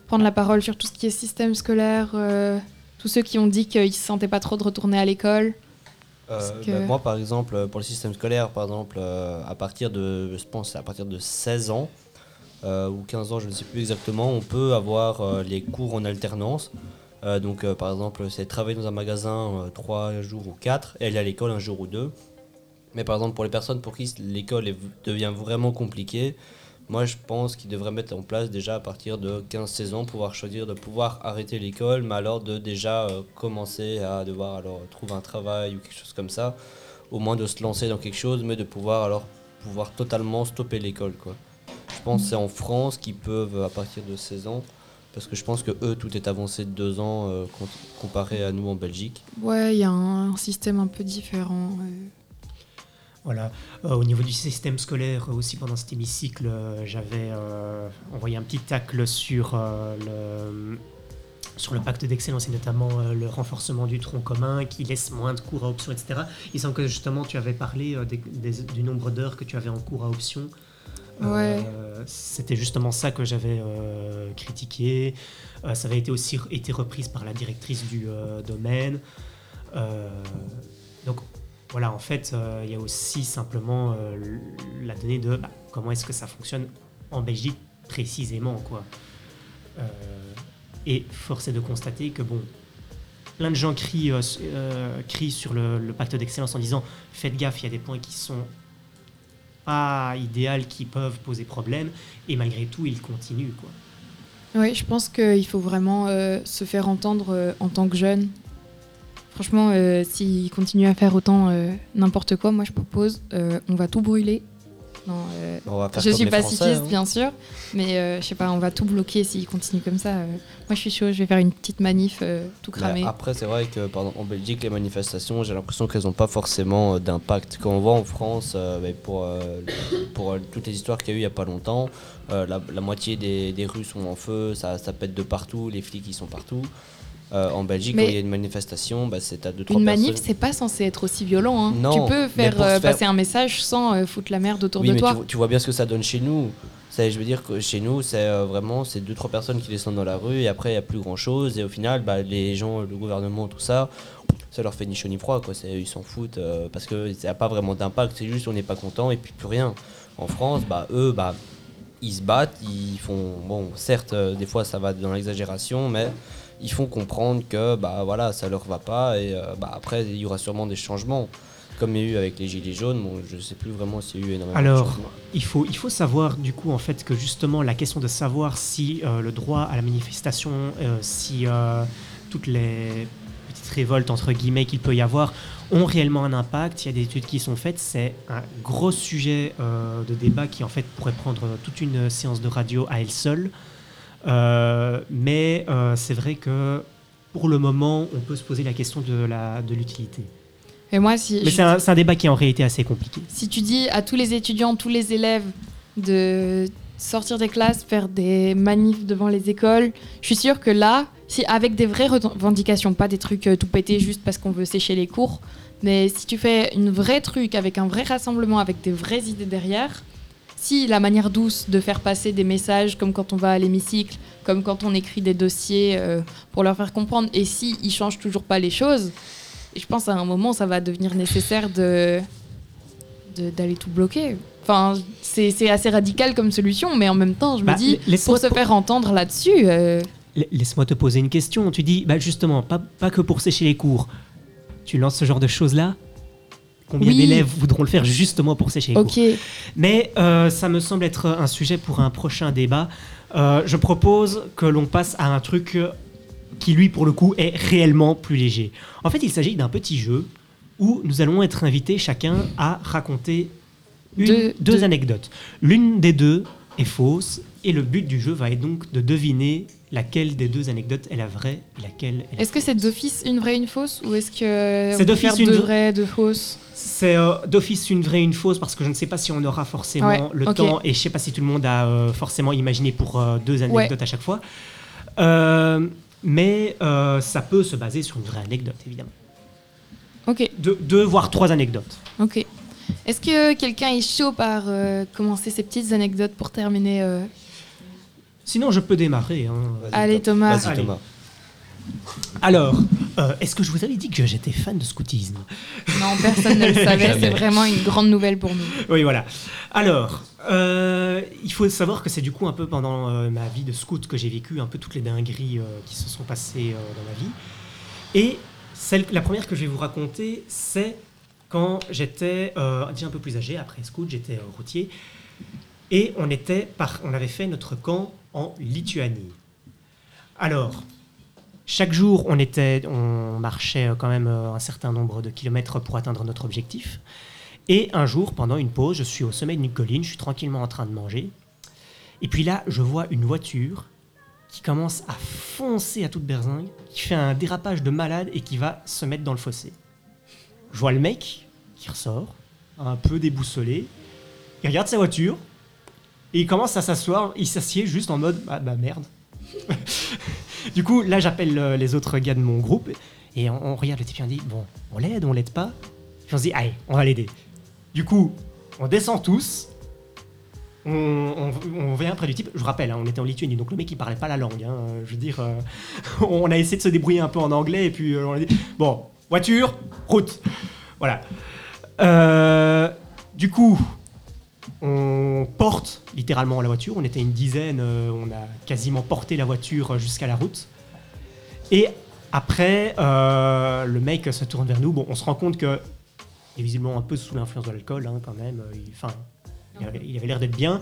prendre la parole sur tout ce qui est système scolaire, euh, tous ceux qui ont dit qu'ils se sentaient pas trop de retourner à l'école. Euh, que- bah, moi, par exemple, pour le système scolaire, par exemple, euh, à partir de, je pense, à partir de 16 ans euh, ou 15 ans, je ne sais plus exactement, on peut avoir euh, les cours en alternance. Euh, donc, euh, par exemple, c'est travailler dans un magasin 3 jours ou 4 et aller à l'école un jour ou deux. Mais par exemple, pour les personnes pour qui l'école devient vraiment compliquée, moi je pense qu'ils devraient mettre en place déjà à partir de 15-16 ans, pouvoir choisir de pouvoir arrêter l'école, mais alors de déjà euh, commencer à devoir alors trouver un travail ou quelque chose comme ça, au moins de se lancer dans quelque chose, mais de pouvoir alors pouvoir totalement stopper l'école. Je pense que c'est en France qu'ils peuvent à partir de 16 ans Parce que je pense que eux, tout est avancé de deux ans euh, com- comparé à nous en Belgique. Ouais, il y a un, un système un peu différent. euh. Voilà. Euh, au niveau du système scolaire, aussi pendant cet hémicycle, euh, j'avais euh, envoyé un petit tacle sur, euh, le, sur le pacte d'excellence et notamment euh, le renforcement du tronc commun qui laisse moins de cours à option, etc. Il semble que justement tu avais parlé euh, des- des- du nombre d'heures que tu avais en cours à option. Ouais. Euh, C'était justement ça que j'avais euh, critiqué. Euh, ça avait été aussi été reprise par la directrice du domaine. Donc voilà, en fait, il y a aussi simplement la donnée de bah, comment est-ce que ça fonctionne en Belgique précisément, quoi. Et force est de constater que bon, plein de gens crient, sur le, le pacte d'excellence en disant faites gaffe, il y a des points qui sont pas idéaux, qui peuvent poser problème, et malgré tout, ils continuent, quoi. Oui, je pense qu'il faut vraiment euh, se faire entendre euh, en tant que jeune. Franchement, euh, s'ils continuent à faire autant n'importe quoi, moi je propose, on va tout brûler. Euh, je suis pacifiste, hein. bien sûr, mais euh, je sais pas, on va tout bloquer s'ils continuent comme ça. euh. moi je suis chaud, je vais faire une petite manif, euh, tout Mais cramer. après, c'est vrai que pardon, en Belgique, les manifestations, j'ai l'impression qu'elles n'ont pas forcément d'impact. Quand on voit en France, pour, pour toutes les histoires qu'il y a eu il n'y a pas longtemps, la, la moitié des, des rues sont en feu, ça, ça pète de partout, les flics ils sont partout. Euh, en Belgique, Mais quand il y a une manifestation, bah, c'est à deux trois Une personnes. manif, c'est pas censé être aussi violent. hein. Non, tu peux faire, euh, faire- passer un message sans euh, foutre la merde autour Oui, de mais toi. tu, vois- tu vois bien ce que ça donne chez nous. Je veux dire que chez nous, c'est vraiment c'est deux trois personnes qui descendent dans la rue et après il n'y a plus grand chose et au final, bah, les gens, le gouvernement, tout ça, ça leur fait ni chaud ni froid quoi. Ils s'en foutent parce que ça n'a pas vraiment d'impact. C'est juste on n'est pas content et puis plus rien. En France, bah eux, bah ils se battent, ils font bon, certes des fois ça va dans l'exagération, mais ils font comprendre que bah voilà ça leur va pas et euh, bah après il y aura sûrement des changements. Comme il y a eu avec les gilets jaunes, bon, je sais plus vraiment s'il y a eu énormément de Alors, changements. il faut, il faut savoir du coup en fait que justement la question de savoir si euh, le droit à la manifestation, euh, si toutes les petites révoltes entre guillemets qu'il peut y avoir ont réellement un impact. Il y a des études qui sont faites. C'est un gros sujet de débat qui en fait pourrait prendre toute une séance de radio à elle seule. Euh, mais euh, c'est vrai que pour le moment, on peut se poser la question de de l'utilité. Et moi, si Mais je- c'est un, c'est un débat qui est en réalité assez compliqué. Si tu dis à tous les étudiants, tous les élèves de sortir des classes, faire des manifs devant les écoles, je suis sûre que là, si avec des vraies revendications, pas des trucs euh, tout pétés juste parce qu'on veut sécher les cours, mais si tu fais une vraie truc avec un vrai rassemblement, avec des vraies idées derrière, si la manière douce de faire passer des messages, comme quand on va à l'hémicycle, comme quand on écrit des dossiers euh, pour leur faire comprendre, et si ils changent toujours pas les choses, je pense à un moment ça va devenir nécessaire de d'aller tout bloquer. Enfin, c'est assez radical comme solution, mais en même temps, je me Bah, dis, pour se faire entendre là-dessus, euh, La- Laisse-moi te poser une question. Tu dis, bah justement, pas, pas que pour sécher les cours. Tu lances ce genre de choses-là? Combien Oui. d'élèves voudront le faire justement pour sécher les cours Mais euh, ça me semble être un sujet pour un prochain débat. Euh, je propose que l'on passe à un truc qui, lui, pour le coup, est réellement plus léger. En fait, il s'agit d'un petit jeu où nous allons être invités chacun à raconter une, Deux- deux, deux- anecdotes. L'une des deux est fausse et le but du jeu va être donc de deviner laquelle des deux anecdotes est la vraie et laquelle est la est-ce que c'est d'office une vraie, une fausse, ou est-ce que C'est d'office une vraie- deux fausses C'est euh, d'office une vraie une fausse parce que je ne sais pas si on aura forcément Ouais, le temps et je ne sais pas si tout le monde a euh, forcément imaginé pour euh, deux anecdotes Ouais. à chaque fois. Mais ça peut se baser sur une vraie anecdote évidemment. Ok. Deux, deux voire trois anecdotes. Ok. Est-ce que quelqu'un est chaud par commencer ces petites anecdotes pour terminer Sinon je peux démarrer. hein. Allez, Thomas. Vas-y, Allez. Thomas. Alors, euh, est-ce que je vous avais dit que j'étais fan de scoutisme? Non, personne ne le savait, c'est vraiment une grande nouvelle pour nous. Oui, voilà. Alors, euh, il faut savoir que c'est du coup un peu pendant euh, ma vie de scout que j'ai vécu un peu toutes les dingueries euh, qui se sont passées euh, dans ma vie. Et celle, la première que je vais vous raconter, c'est quand j'étais euh, déjà un peu plus âgé, après scout, j'étais euh, routier, et on, était par, on avait fait notre camp en Lituanie. Alors, chaque jour, on, était, on marchait euh, quand même euh, un certain nombre de kilomètres pour atteindre notre objectif. Et un jour, pendant une pause, je suis au sommet d'une colline, je suis tranquillement en train de manger. Et puis là, je vois une voiture qui commence à foncer à toute berzingue, qui fait un dérapage de malade et qui va se mettre dans le fossé. Je vois le mec qui ressort, un peu déboussolé, il regarde sa voiture et il commence à s'asseoir, il s'assied juste en mode ah bah merde. du coup, là j'appelle euh, les autres gars de mon groupe et on, regarde le type et on dit bon, on l'aide, on l'aide pas? Puis on se dit allez, on va l'aider. Du coup, on descend tous, on, vient près du type. Je vous rappelle, hein, on était en Lituanie, donc le mec il parlait pas la langue. hein, je veux dire, euh, on a essayé de se débrouiller un peu en anglais et puis euh, on a dit bon, voiture, route. Voilà. Du coup, on porte littéralement la voiture. On était une dizaine, euh, on a quasiment porté la voiture jusqu'à la route. Et après, euh, le mec se tourne vers nous. Bon, on se rend compte que il est visiblement un peu sous l'influence de l'alcool, hein, quand même. Il, enfin, il avait- il avait l'air d'être bien.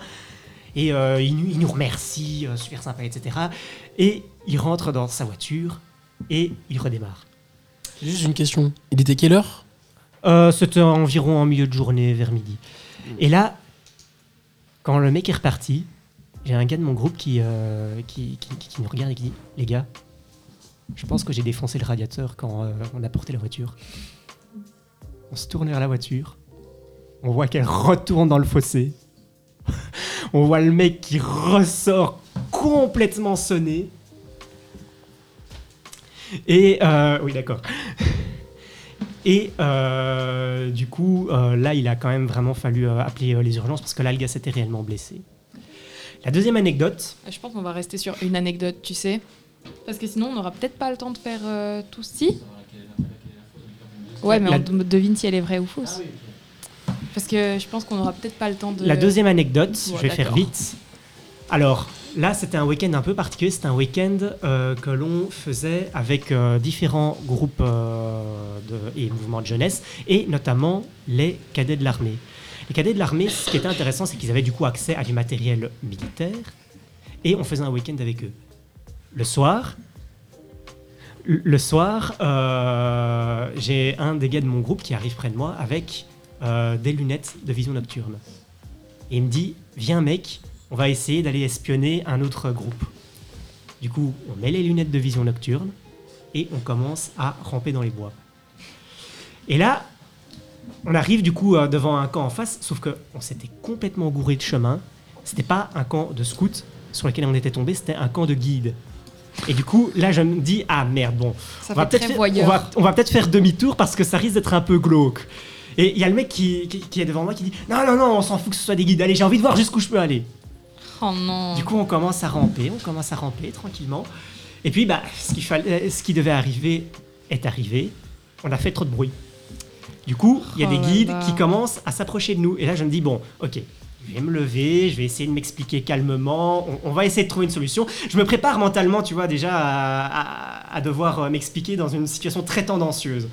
Et euh, il, nous- il nous remercie, euh, super sympa, etc. Et il rentre dans sa voiture et il redémarre. Juste une question. Il était quelle heure? Euh, C'était environ en milieu de journée, vers midi. Et là, quand le mec est reparti, j'ai un gars de mon groupe qui, euh, qui- qui nous regarde et qui dit Les gars, je pense que j'ai défoncé le radiateur quand euh, on a porté la voiture. On se tourne vers la voiture. On voit qu'elle retourne dans le fossé. on voit le mec qui ressort complètement sonné. Et euh, oui, d'accord. Et euh, du coup, euh, là, il a quand même vraiment fallu euh, appeler les urgences parce que là, le gars s'était réellement blessé. La deuxième anecdote, Je pense qu'on va rester sur une anecdote, tu sais. Parce que sinon, on n'aura peut-être pas le temps de faire tout si. Ouais, mais La- on de- devine si elle est vraie ou fausse. Parce que je pense qu'on n'aura peut-être pas le temps de. la deuxième anecdote, Ouais, je vais faire vite. Alors, là, c'était un week-end un peu particulier. C'était un week-end euh, que l'on faisait avec euh, différents groupes euh, et mouvements de jeunesse, et notamment les cadets de l'armée. Les cadets de l'armée, ce qui était intéressant, c'est qu'ils avaient du coup accès à du matériel militaire, et on faisait un week-end avec eux. Le soir, le soir, j'ai un des gars de mon groupe qui arrive près de moi avec des lunettes de vision nocturne. Il me dit Viens, mec, on va essayer d'aller espionner un autre groupe. Du coup, on met les lunettes de vision nocturne et on commence à ramper dans les bois. Et là, on arrive du coup euh, devant un camp en face, sauf que on s'était complètement gouré de chemin. C'était pas un camp de scouts sur lequel on était tombé, c'était un camp de guides. Et du coup, là, je me dis ah merde, bon, Ça on va faire, on va, on va peut-être faire demi-tour parce que ça risque d'être un peu glauque. Et il y a le mec qui, qui- qui est devant moi qui dit non non non, on s'en fout que ce soit des guides. Allez, j'ai envie de voir jusqu'où je peux aller. Oh non. Du coup, on commence à ramper, on commence à ramper tranquillement. Et puis, bah, ce, qu'il fallait, ce qui devait arriver est arrivé. On a fait trop de bruit. Du coup, il y a Oh des là guides là. qui commencent à s'approcher de nous. Et là, je me dis, bon, ok, je vais me lever, je vais essayer de m'expliquer calmement. On, on va essayer de trouver une solution. Je me prépare mentalement, tu vois, déjà à, à- à devoir euh, m'expliquer dans une situation très tendancieuse.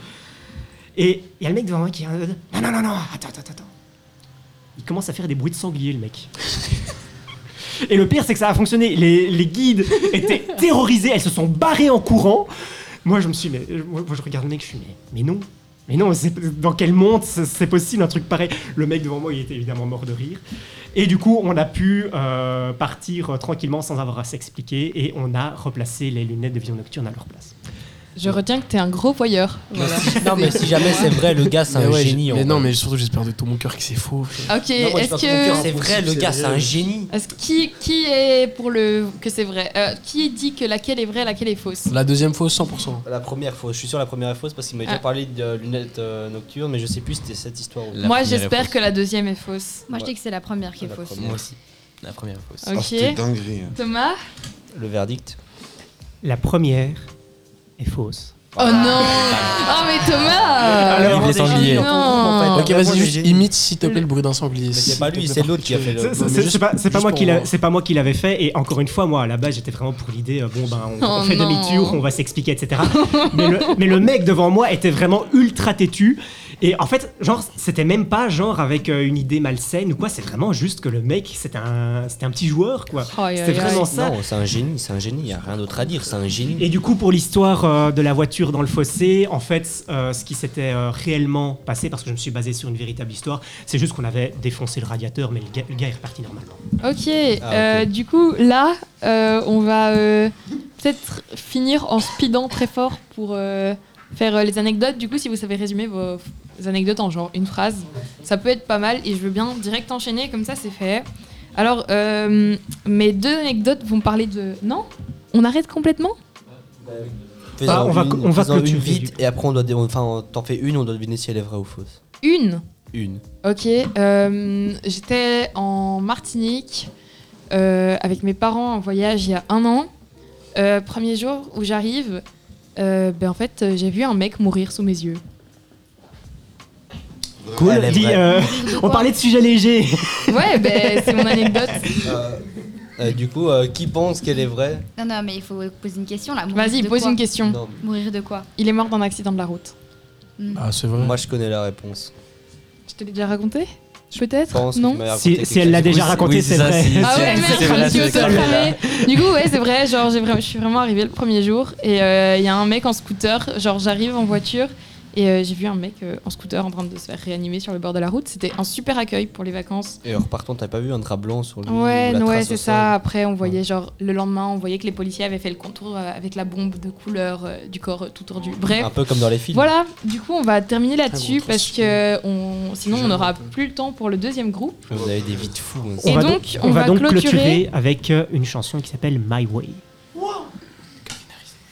Et il y a le mec devant moi qui est non, non, non, non, attends, attends, attends. Il commence à faire des bruits de sanglier, le mec. Et le pire, c'est que ça a fonctionné. Les, les guides étaient terrorisés, elles se sont barrées en courant. Moi, je me suis, mais, moi, je regarde le mec, je suis, mais, mais non, mais non, dans quel monde c'est c'est possible un truc pareil Le mec devant moi, il était évidemment mort de rire. Et du coup, on a pu euh, partir euh, tranquillement sans avoir à s'expliquer et on a replacé les lunettes de vision nocturne à leur place. Je retiens que t'es un gros voyeur. Voilà. non, mais si jamais c'est vrai, le gars, c'est un ouais, génie. Mais non, vrai. mais surtout, j'espère de tout mon cœur que c'est faux. Ok, est-ce que. C'est vrai, le gars, c'est un génie. Qui, qui est pour le que c'est vrai? Euh, Qui dit que laquelle est vraie, laquelle est fausse? La deuxième fausse, 100%. La première fausse, je suis sûr la première est fausse parce qu'il m'a déjà Ah. parlé de lunettes euh, nocturnes, mais je sais plus si c'était cette histoire ou Moi, j'espère que la deuxième est fausse. Moi, je dis que c'est la première qui est La fausse. première. Moi aussi. La première est fausse. Ok. dinguerie. hein. Thomas? Le verdict. La première est fausse. Oh non Oh mais Thomas Alors, les sangliers. Non Ok, vas-y, juste imite s'il te plaît le bruit d'un sanglier. Mais c'est pas lui, c'est l'autre qui a fait le. C'est- pas, c'est pas moi qui l'a- c'est pas moi qui l'avais fait et encore une fois moi à la base j'étais vraiment pour l'idée euh, bon ben on, Oh on fait non. demi-tour on va s'expliquer etc mais, le, mais le mec devant moi était vraiment ultra têtu Et en fait, genre, c'était même pas genre avec euh, une idée malsaine ou quoi, c'est vraiment juste que le mec, c'était un, c'était un petit joueur, quoi. Aïe, C'était vraiment ça. Non, c'est un génie, c'est un génie, y a rien d'autre à dire, c'est un génie. Et du coup, pour l'histoire euh, de la voiture dans le fossé, en fait, euh, ce qui s'était euh, réellement passé, parce que je me suis basé sur une véritable histoire, c'est juste qu'on avait défoncé le radiateur, mais le gars, le gars est reparti normalement. Ok, Ah, euh, du coup, là, euh, on va euh, peut-être finir en speedant très fort pour euh, faire euh, les anecdotes. Du coup, si vous savez résumer vos, anecdotes en genre une phrase, ça peut être pas mal et je veux bien direct enchaîner, comme ça c'est fait. Alors, euh, mes deux anecdotes vont parler de. Non? On arrête complètement? Ah, on va- une, on va vite et après on doit, enfin, t'en fais une, on doit deviner si elle est vraie ou fausse. Une? Une. Ok, euh, j'étais en Martinique euh, avec mes parents en voyage il y a un an. Euh, premier jour où j'arrive, euh, ben en fait euh, j'ai vu un mec mourir sous mes yeux. Cool. Elle est Dis, vraie. euh, on parlait de sujets légers. Ouais, ben c'est mon anecdote. Euh, euh, du coup, euh, qui pense qu'elle est vraie Non, non, mais il faut poser une question là. Mourir Vas-y, de pose quoi une question. Non, Mourir de quoi Il est mort d'un accident de la route. Hmm. Ah, c'est vrai. Moi, je connais la réponse. Je te l'ai déjà raconté? Peut-être Non Si- elle l'a déjà raconté, oui, c'est vrai. Ah ouais, merde, je vrai. Du coup, ouais, c'est vrai, genre, j'ai vraiment, je suis vraiment arrivée le premier jour et euh, il y a un mec en scooter, genre, j'arrive en voiture et euh, j'ai vu un mec euh, en scooter en train de se faire réanimer sur le bord de la route. C'était un super accueil pour les vacances. Et en repartant, t'as pas vu un drap blanc sur lui Ouais, ouais, c'est ça. Après, on voyait, genre, le lendemain, on voyait que les policiers avaient fait le contour euh, avec la bombe de couleur euh, du corps euh, tout tordu. Bref. Un peu comme dans les films. Voilà, du coup, on va terminer là-dessus parce que on, sinon, on n'aura plus le temps pour le deuxième groupe. Vous avez des vies de fous. hein. Et on va donc, on, on va va donc clôturer- clôturer avec une chanson qui s'appelle My Way.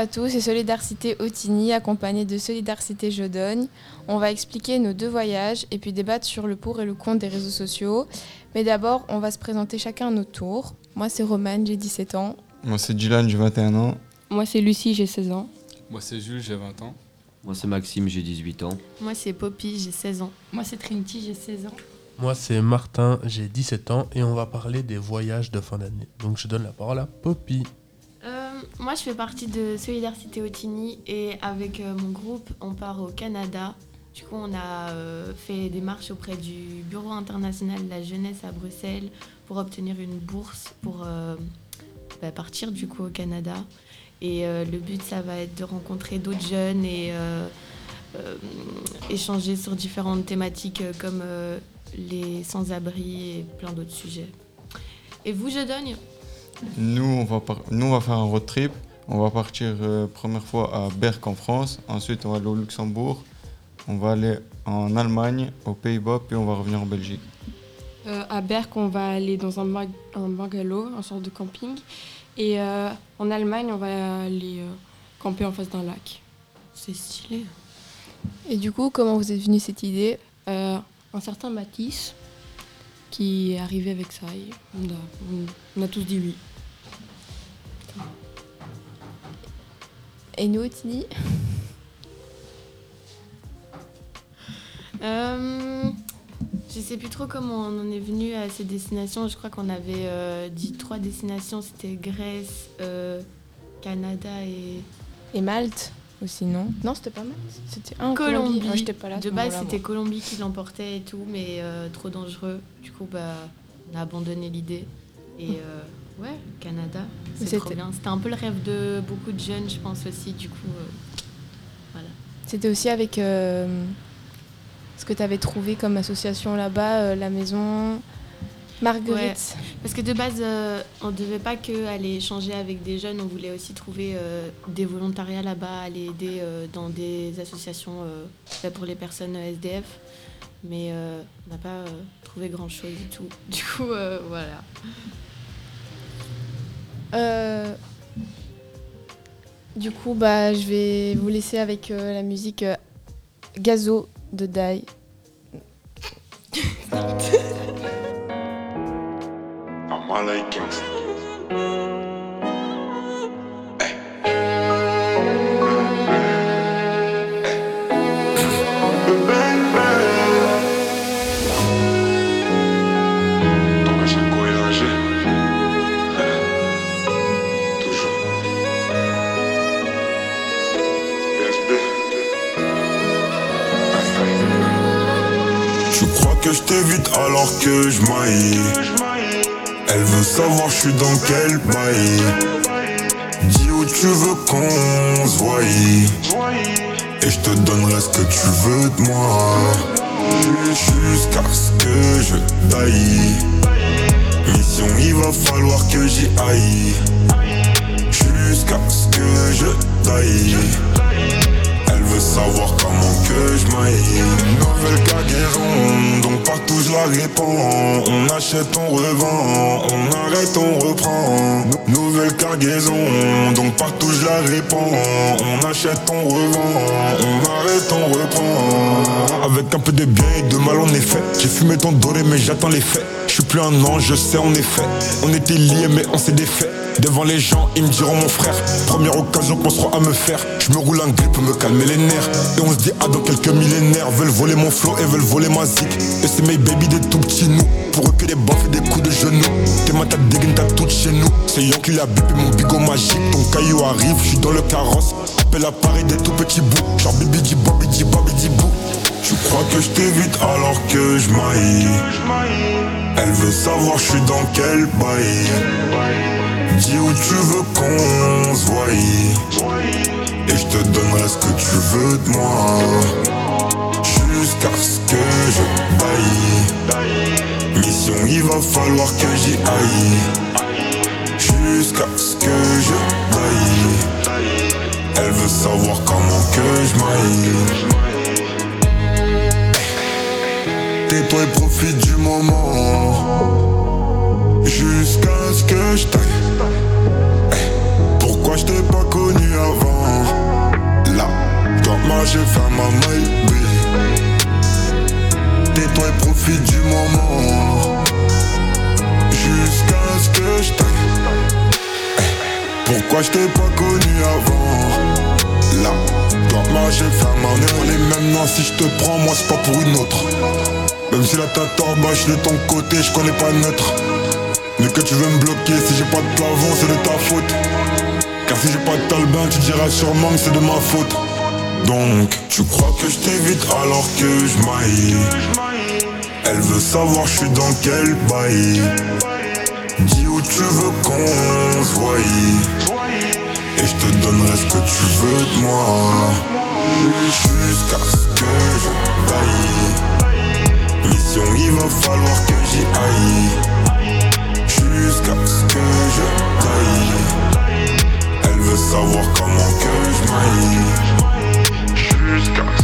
À tous, c'est Solidarité Otigny accompagnée de Solidarité Jodogne. On va expliquer nos deux voyages et puis débattre sur le pour et le contre des réseaux sociaux. Mais d'abord, on va se présenter chacun à notre tour. Moi, c'est Romane, j'ai 17 ans. Moi, c'est Dylan, j'ai 21 ans. Moi, c'est Lucie, j'ai 16 ans. Moi, c'est Jules, j'ai 20 ans. Moi, c'est Maxime, j'ai 18 ans. Moi, c'est Poppy, j'ai 16 ans. Moi, c'est Trinity, j'ai 16 ans. Moi, c'est Martin, j'ai 17 ans et on va parler des voyages de fin d'année. Donc, je donne la parole à Poppy. Euh, moi, je fais partie de Solidarité Otigny et avec euh, mon groupe, on part au Canada. Du coup, on a euh, fait des marches auprès du Bureau international de la jeunesse à Bruxelles pour obtenir une bourse pour bah, partir du coup au Canada. Et le but, ça va être de rencontrer d'autres jeunes et échanger sur différentes thématiques comme les sans-abri et plein d'autres sujets. Et vous, je donne Nous, on va, par- Nous, on va faire un road trip. On va partir euh, première fois à Berck en France. Ensuite, on va aller au Luxembourg. On va aller en Allemagne, aux Pays-Bas, puis on va revenir en Belgique. Euh, à Berck, on va aller dans un, bung- un bungalow, un sorte de camping. Et euh, en Allemagne, on va aller euh, camper en face d'un lac. C'est stylé. Et du coup, comment vous êtes venu cette idée? Euh, un certain Matisse qui est arrivé avec ça. et on, a, on- on a tous dit oui. Et nous, Otigny Euh, je sais plus trop comment on en est venu à ces destinations. Je crois qu'on avait euh, dit trois destinations. C'était Grèce, euh, Canada et... Et Malte aussi, non? Non, c'était pas Malte C'était un Colombie. Ah, j'étais pas là. de base, c'était. Colombie qui l'emportait et tout, mais euh, trop dangereux. Du coup, bah, on a abandonné l'idée. Et euh, ouais, Canada, c'est trop C'était- bien. C'était un peu le rêve de beaucoup de jeunes, je pense aussi. Du coup, euh, voilà. C'était aussi avec euh, ce que tu avais trouvé comme association là-bas, euh, la maison Marguerite. Ouais, Parce que de base, euh, on ne devait pas que aller échanger avec des jeunes, on voulait aussi trouver euh, des volontariats là-bas, aller aider euh, dans des associations euh, pour les personnes euh, SDF. Mais euh, on n'a pas euh, trouvé grand-chose du tout. Du coup, euh, voilà. Euh, du coup, bah, je vais vous laisser avec euh, la musique euh, Gazo de Dai. t'évite alors que je maille. Elle veut savoir je suis dans quel bail. Dis où tu veux qu'on se voie. Et je te donnerai ce que tu veux de moi. Jusqu'à ce que je taille. Mission il va falloir que j'y aille. Jusqu'à ce que je taille veut savoir comment que je maille. Nouvelle cargaison, donc partout je la répands On achète, on revend, on arrête, on reprend. Nou- Nouvelle cargaison, donc partout je la répands On achète, on revend, on arrête, on reprend. Avec un peu de bien et de mal en effet J'ai fumé ton doré mais j'attends les faits. Je suis plus un ange, je sais en effet On était liés mais on s'est défait Devant les gens, ils me diront mon frère. Première occasion qu'on sera à me faire. Je me roule un grip pour me calmer les nerfs. Et on se dit, ah, dans quelques millénaires. Veulent voler mon flow et veulent voler ma zik. Et c'est mes baby des tout petits nous. Pour eux que des baffes et des coups de genoux. Tes mains, t'as dégaine, t'as tout chez nous. C'est Yon qui l'a bip et mon bigot magique. Ton caillou arrive, je suis dans le carrosse. Appelle à Paris des tout petits bouts. Genre bibi di bobi di bobi di bou. Tu crois que je t'évite alors que je maille. Elle veut savoir je suis dans quel bail. Dis où tu veux qu'on se voie. Et je te donnerai ce que tu veux de moi. Jusqu'à ce que je baille. Mission il va falloir que j'y aille. Jusqu'à ce que je baille. Elle veut savoir comment que je maille. Tais-toi et profite du moment. Jusqu'à ce que je taille Pourquoi je t'ai pas connu j'ai fait ma maille Tais-toi et profite du moment. Jusqu'à ce que je t'aille. Pourquoi je t'ai pas connu avant? Là, toi moi j'ai fait ma On est même si je te prends moi c'est pas pour une autre. Même si la tête en bas je de ton côté je connais pas neutre. Mais que tu veux me bloquer si j'ai pas de plafond c'est de ta faute car si j'ai pas de talbin, tu diras sûrement que c'est de ma faute. Donc, tu crois que je t'évite alors que je maille? Elle veut savoir je suis dans quel bail. Dis où tu veux qu'on se voie. Et je te donnerai ce que tu veux de moi. Jusqu'à ce que je baille. Mission, il va falloir que j'y aille. Jusqu'à ce que je taille. Savoir comment que je maille Jusqu'à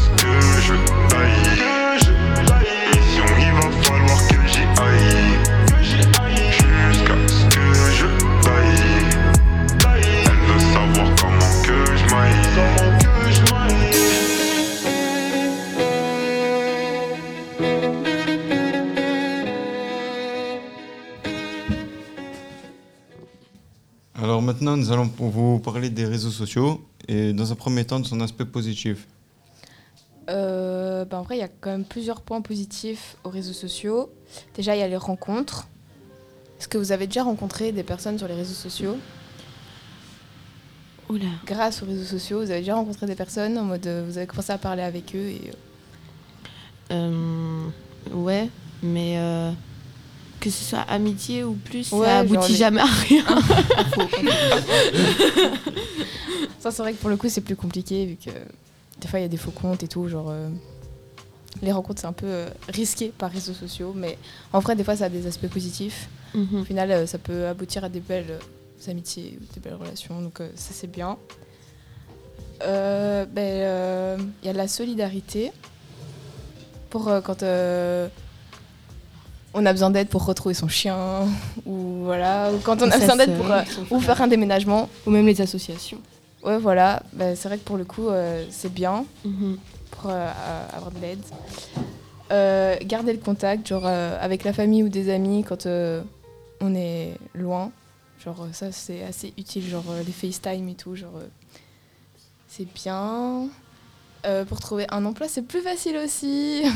maintenant, nous allons vous parler des réseaux sociaux et dans un premier temps de son aspect positif. Euh, ben, en vrai, il y a quand même plusieurs points positifs aux réseaux sociaux. Déjà, il y a les rencontres. Est-ce que vous avez déjà rencontré des personnes sur les réseaux sociaux? Oula. Grâce aux réseaux sociaux, vous avez déjà rencontré des personnes en mode euh, vous avez commencé à parler avec eux et euh, Euh, ouais, mais euh, que ce soit amitié ou plus, Ouais, ça aboutit les- jamais à rien. Ça, c'est vrai que pour le coup, c'est plus compliqué vu que des fois, il y a des faux comptes et tout. Genre, euh, les rencontres, c'est un peu euh, risqué par réseaux sociaux, mais en vrai, des fois, ça a des aspects positifs. Mhm. Au final, euh, ça peut aboutir à des belles amitiés ou des belles relations, donc ça, c'est bien. Ben, Il y a de la solidarité pour quand on a besoin d'aide pour retrouver son chien, ou voilà, ou quand on a besoin d'aide pour euh, ou faire un déménagement. Ou même les associations. Ouais, voilà, Ben, c'est vrai que pour le coup, euh, c'est bien Mhm. pour euh, avoir de l'aide. Garder le contact, genre avec la famille ou des amis quand on est loin. Genre ça, c'est assez utile, genre les FaceTime et tout, genre c'est bien. Euh, pour trouver un emploi, c'est plus facile aussi.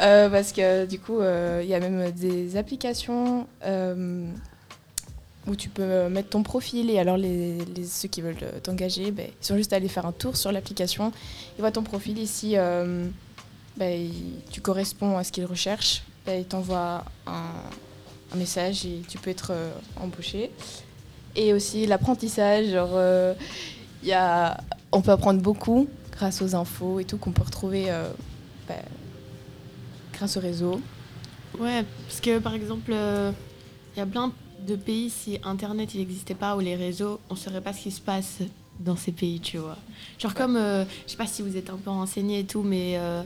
Euh, parce que du coup, euh, il y a même des applications euh, où tu peux mettre ton profil et alors les, ceux qui veulent t'engager, ben, ils sont juste allés faire un tour sur l'application, ils voient ton profil et si ben, tu corresponds à ce qu'ils recherchent, ben, ils t'envoient un, message et tu peux être embauché. Et aussi l'apprentissage, genre y a, on peut apprendre beaucoup grâce aux infos et tout qu'on peut retrouver grâce au réseau. Ouais, parce que par exemple, euh, il y a plein de pays, si Internet il n'existait pas ou les réseaux, on ne saurait pas ce qui se passe dans ces pays, tu vois. Genre comme, euh, je sais pas si vous êtes un peu renseigné et tout, mais euh,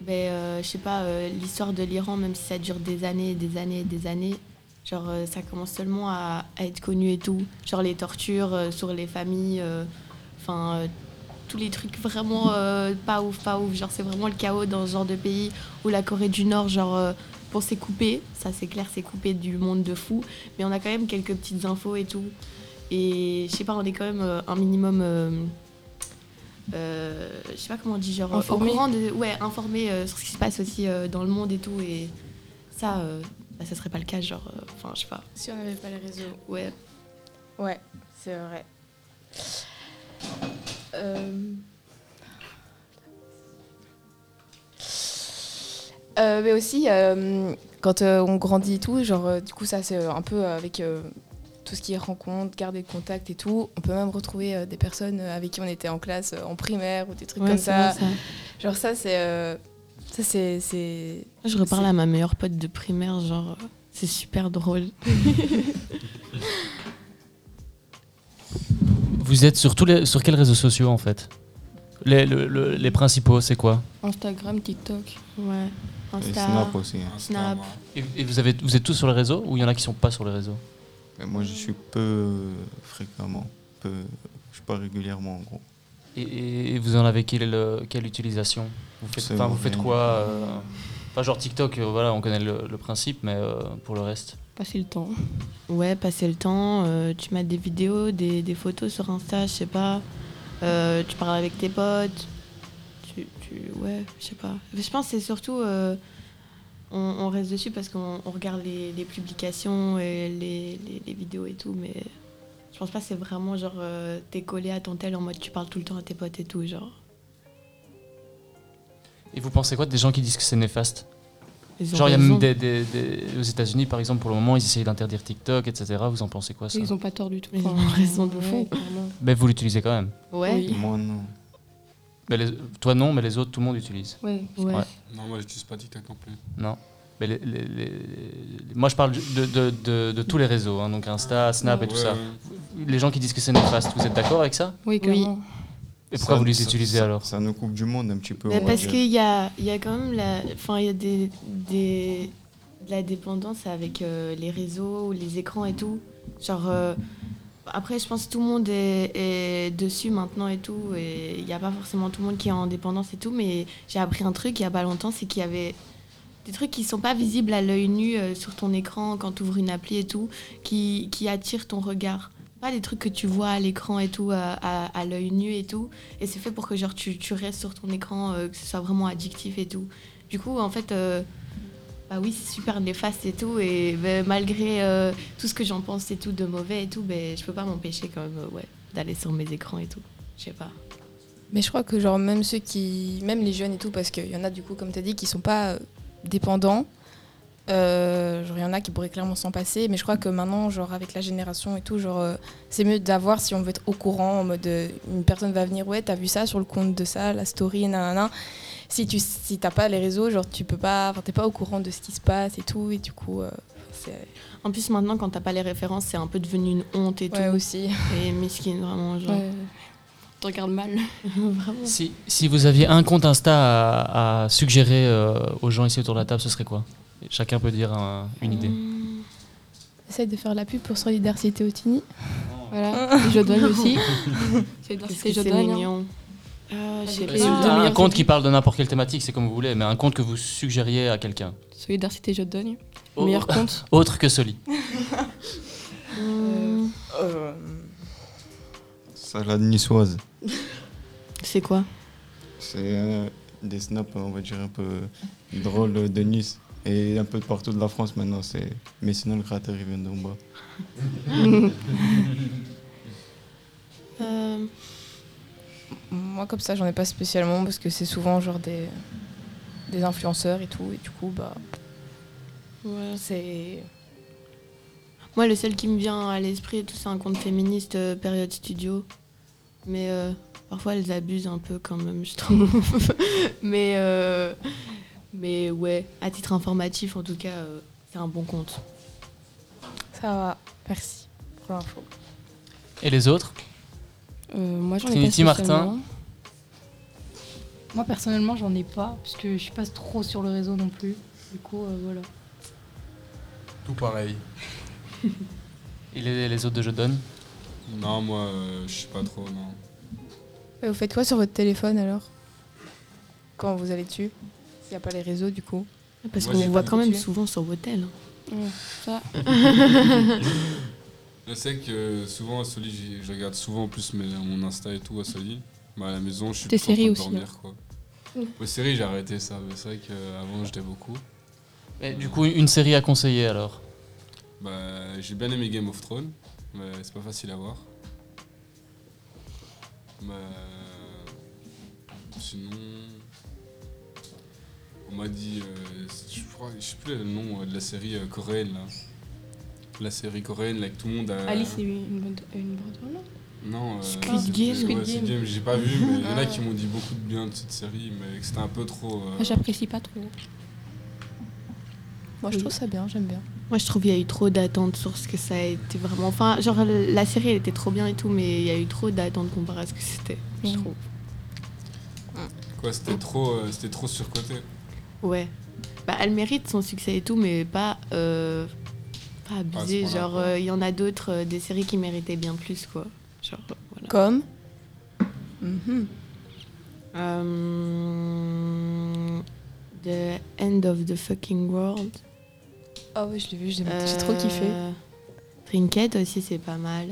ben, euh, je sais pas, euh, l'histoire de l'Iran, même si ça dure des années, des années, des années, genre euh, ça commence seulement à, à être connu et tout. Genre les tortures euh, sur les familles, euh, enfin euh, tous les trucs vraiment euh, pas ouf, pas ouf. Genre c'est vraiment le chaos dans ce genre de pays où la Corée du Nord, genre euh, pour s'est coupé, ça c'est clair, c'est coupé du monde de fou, mais on a quand même quelques petites infos et tout. Et je sais pas, on est quand même euh, un minimum. euh, euh, je sais pas comment on dit, genre Informé. au courant de. Ouais, informé euh, sur ce qui se passe aussi euh, dans le monde et tout. Et ça, euh, bah, ça serait pas le cas, genre. euh, Enfin, je sais pas. Si on n'avait pas les réseaux. Ouais. Ouais, c'est vrai. Euh, euh, mais aussi, euh, quand euh, on grandit et tout, genre, du coup, ça, c'est un peu avec tout ce qui est rencontre, garder le contact et tout. On peut même retrouver des personnes avec qui on était en classe en primaire ou des trucs Ouais, comme ça. vrai, ça. Genre, ça, c'est. ça, c'est. Je reparle à ma meilleure pote de primaire, genre. C'est super drôle. Vous êtes sur, tous les, sur quels réseaux sociaux en fait? Les, le- le- les principaux, c'est quoi? Instagram, TikTok. Ouais. Et Snap aussi. hein. Snap. et, et vous, avez, vous êtes tous sur les réseaux ou il y en a qui sont pas sur les réseaux? Et moi, je suis peu euh, fréquemment. Peu, je suis pas régulièrement, en gros. Et, et vous en avez quelle, euh, quelle utilisation? Vous faites, vous faites quoi euh, Enfin, genre TikTok, euh, voilà, on connaît le, le principe, mais euh, pour le reste? Passer le temps. Ouais, passer le temps. euh, tu mets des vidéos, des, des photos sur Insta, je sais pas. Euh, tu parles avec tes potes. Tu, tu- ouais, je sais pas. Je pense que c'est surtout. euh, on, on reste dessus parce qu'on on regarde les, les publications et les, les- les vidéos et tout, mais je pense pas que c'est vraiment genre. euh, T'es collé à ton tel en mode tu parles tout le temps à tes potes et tout, genre. Et vous pensez quoi des gens qui disent que c'est néfaste? Genre, il y a même des, des- des- aux États-Unis, par exemple, pour le moment, ils essayent d'interdire TikTok, etc. Vous en pensez quoi ça? Ils ont pas tort du tout. Ils ont raison de. Mais vous l'utilisez quand même. Ouais. Oui. Moi, non. Mais les- toi non, mais les autres, tout le monde utilise. Ouais. Ouais. Non, moi, j'utilise pas TikTok non plus. Non. Mais les- les- les- les- moi, je parle de, de- de- de tous les réseaux, hein, donc Insta, Snap et tout Ouais, ça. Les gens qui disent que c'est néfaste, vous êtes d'accord avec ça? Oui, clairement. Et pourquoi Ça- vous les utilisez ça- alors Ça nous coupe du monde un petit peu. Parce qu'il y a, il y a quand même la, enfin, il y a des, des, de la dépendance avec euh, les réseaux, les écrans et tout. Genre, euh, après, je pense que tout le monde est, est dessus maintenant et tout. Et il n'y a pas forcément tout le monde qui est en dépendance et tout. Mais j'ai appris un truc il n'y a pas longtemps c'est qu'il y avait des trucs qui sont pas visibles à l'œil nu euh, sur ton écran quand tu ouvres une appli et tout, qui, qui attirent ton regard. Pas des trucs que tu vois à l'écran et tout, à, à, l'œil nu et tout. Et c'est fait pour que genre, tu, restes sur ton écran, euh, que ce soit vraiment addictif et tout. Du coup, en fait, euh, bah oui, c'est super néfaste et tout. Et ben, malgré euh, tout ce que j'en pense et tout de mauvais et tout, ben, je peux pas m'empêcher quand même euh, ouais, d'aller sur mes écrans et tout. Je sais pas. Mais je crois que genre même ceux qui, même les jeunes et tout, parce qu'il y en a du coup, comme tu as dit, qui sont pas euh, dépendants. Euh, genre il y en a qui pourraient clairement s'en passer, mais je crois que maintenant, genre avec la génération et tout, genre euh, c'est mieux d'avoir si on veut être au courant en mode euh, une personne va venir, ouais, t'as vu ça sur le compte de ça, la story, nanana. Si tu si t'as pas les réseaux, genre tu peux pas, t'es pas au courant de ce qui se passe et tout, et du coup euh, c'est En plus, maintenant, quand t'as pas les références, c'est un peu devenu une honte et Ouais, tout. aussi. Et miskin, vraiment, genre. Ouais. Tu regardes mal. vraiment. si, si vous aviez un compte Insta à, à suggérer euh, aux gens ici autour de la table, ce serait quoi? Chacun peut dire un- une idée. Essaye de faire la pub pour Solidarité Otini. Voilà. Et je donne aussi. C'est Qu'est-ce c'est que je c'est donne. hein. mignon. Euh, je pas. le un c'est qui parle de n'importe quelle thématique, c'est comme vous voulez, mais un compte que vous suggériez à quelqu'un. Solidarité, je donne. Oh. Meilleur compte. Autre que Soli. Hum, Salade niçoise. C'est quoi? C'est euh, des snaps, on va dire, un peu drôles de Nice. Et un peu de partout de la France maintenant. c'est Mais sinon, le créateur, il vient d'en bas. Euh, Moi, comme ça, j'en ai pas spécialement parce que c'est souvent genre des, des influenceurs et tout. Et du coup, bah. ouais. C'est. Moi, le seul qui me vient à l'esprit, et tout, c'est un compte féministe euh, période studio. Mais euh, parfois, elles abusent un peu quand même, je trouve. mais, euh, mais ouais, à titre informatif, en tout cas, euh, c'est un bon compte. Ça va. Merci pour l'info. Et les autres? Euh, moi, j'en ai Trinity pas Martin? Moi personnellement j'en ai pas parce que je suis pas trop sur le réseau non plus. Du coup euh, voilà. Tout pareil. Et les, les autres de Je donne Non, moi, euh, je sais pas trop, non. Et vous faites quoi sur votre téléphone alors? Quand vous allez dessus? S'il n'y a pas les réseaux, du coup Parce qu'on voit quand même souvent sur vos tels. Ouais, ça. Je sais que souvent à Soli, je regarde souvent plus mes, mon Insta et tout à Soli. Mais à la maison, je suis Tes plus en train séries de aussi, dormir, hein. quoi. Les séries, j'ai arrêté ça. mais C'est vrai qu'avant, j'étais beaucoup. Du coup, une série à conseiller alors? Bah, j'ai bien aimé Game of Thrones, mais c'est pas facile à voir. Mais sinon, on m'a dit, euh, je crois, je sais plus le nom euh, de la série euh, coréenne là. La série coréenne là, avec tout le monde a. Alice et une bonne une bonne non? Non, euh, Squid Game. ouais, Squid Game. Game, j'ai pas vu, mais il y en Ah. a qui m'ont dit beaucoup de bien de cette série, mais que c'était un peu trop. euh, Moi, J'apprécie pas trop. Moi, je trouve ça bien, j'aime bien. Moi, je trouve qu'il y a eu trop d'attentes sur ce que ça a été vraiment. Enfin, genre, la série, elle était trop bien et tout, mais il y a eu trop d'attentes comparé à ce que c'était, je trouve. Quoi, c'était trop, euh, c'était trop surcoté. Ouais. Bah, elle mérite son succès et tout, mais pas, euh, pas abusé. genre, euh, il y en a d'autres, euh, des séries qui méritaient bien plus, quoi. Genre, euh, voilà. Comme Mhm. The End of the Fucking World. Ah ouais, je l'ai vu, j'ai trop kiffé. Trinket aussi, c'est pas mal.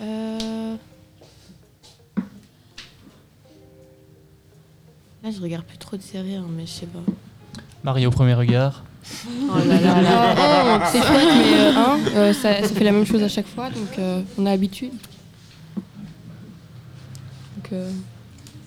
Euh, Là, je regarde plus trop de séries, hein, mais je sais pas. Marie au premier regard. Oh là là là. Oh, c'est chouette, mais euh, hein, euh, ça, ça fait la même chose à chaque fois, donc euh, on a l'habitude. Donc, euh,